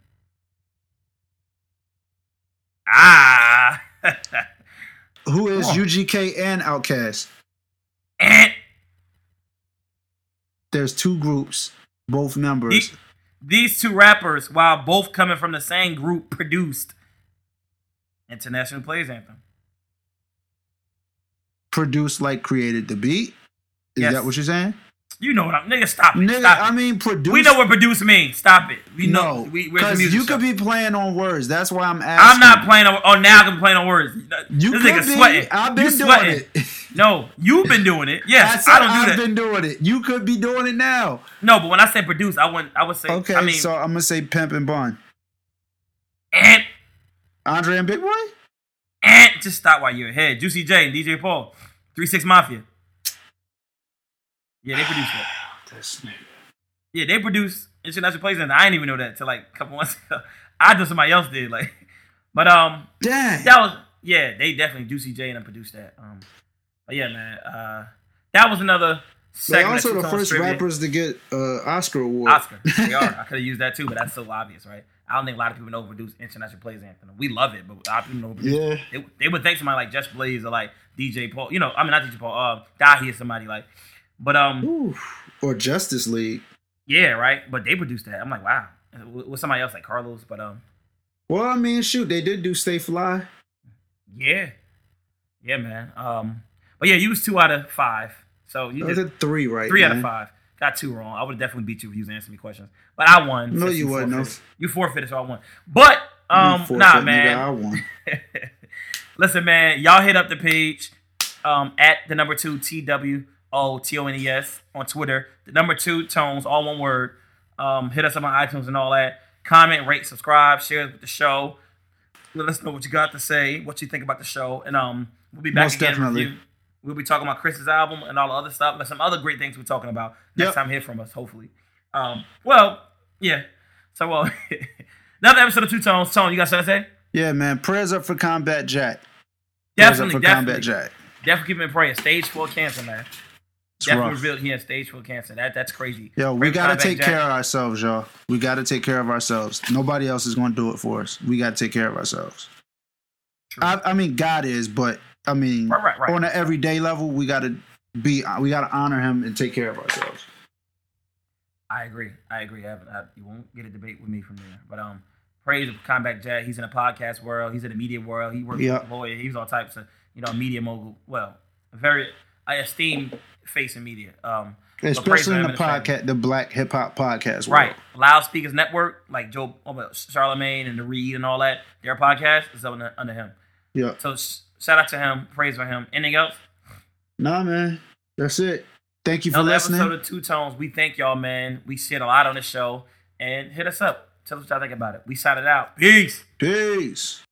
Ah. Who is on. UGK and Outkast? and There's two groups, both members. the- these two rappers, while both coming from the same group, produced International Players Anthem. produced like created the beat. Is Yes. that what you're saying? You know what I'm nigga, stop it. Nigga, stop it. I mean produce. we know what produce means. Stop it. We know. no, we, because you could be playing on words. That's why I'm asking. I'm not playing on. Oh, now I can be playing on words. You this could nigga be. sweating. I've been you doing sweating. it. No, you've been doing it. I Yes, said I, don't do I've that. been doing it. You could be doing it now. no, but when I say produce, I wouldn't. I would say. Okay, I mean, so I'm gonna say Pimp and Bun. and Andre and Big Boi. and just stop while you're ahead. Juicy J and DJ Paul, Three Six Mafia. Yeah, they produced that. This nigga. Yeah, they produced International Plays, and I didn't even know that till like a couple months ago. I thought somebody else did. Like, but um, Dang. that was yeah, they definitely Juicy J and them produced that. Um, but yeah, man, uh, that was another They segment. also the first Trivia. rappers to get uh, Oscar award. Oscar. They are. I could have used that too, but that's so obvious, right? I don't think a lot of people know who produced International Plays Anthem. We love it, but a lot of people know who produced Yeah. They, they would think somebody like Just Blaze or like DJ Paul. You know, I mean not DJ Paul. Uh, Dahi or somebody like. But um, Ooh. Or Justice League. yeah, right. But they produced that. I'm like, wow. With somebody else like Carlos, but um, Well, I mean, shoot, they did do Stay Fly. yeah, yeah, man. Um, but yeah, you was two out of five, so you Those did three, right? three out of five. Got two wrong. I would have definitely beat you if you was answering me questions, but I won. No, you wouldn't forfeited. You forfeited, so I won. But um, nah, man. I won. Listen, man, y'all hit up the page um, at the number two T W O T O N E S on Twitter. The number two tones, all one word. Um, hit us up on iTunes and all that. Comment, rate, subscribe, share with the show. Let us know what you got to say, what you think about the show, and um, we'll be back Most again. definitely. We'll be talking about Chris's album and all the other stuff, and some other great things we're talking about next Yep. time. Hear from us, hopefully. Um, well, yeah. So, well, another episode of Two Tones. Tone, you got something to say? Yeah, man. Prayers up for Combat Jack. Prayers up Definitely, for definitely. Combat Jack. Definitely keep him in prayer. Stage four cancer, man. It's Definitely rough. revealed he had stage four cancer. That that's crazy. Yo, we for gotta take care of ourselves, y'all. We gotta take care of ourselves. Nobody else is gonna do it for us. We gotta take care of ourselves. I, I mean, God is, but I mean, Right, right, right. on an everyday level, we gotta be, we gotta honor Him and take care of ourselves. I agree. I agree. I, I, you won't get a debate with me from there. But um, praise of Combat Jack. He's in the podcast world. He's in the media world. He works Yeah. with a lawyer. He was all types of you know media mogul. Well, very I esteemed face in media. Um, Especially in the and his family. podcast, the Black Hip Hop Podcast. Right. world. Loudspeakers Network, like Joe oh, Charlamagne and the Reed and all that, their podcast is under, under him. Yeah. So shout out to him. Praise for him. Anything else? Nah, man. That's it. Thank you for Another listening. episode of Two Tones. We thank y'all, man. We shared a lot on the show. And hit us up. Tell us what y'all think about it. We sign it out. Peace. Peace.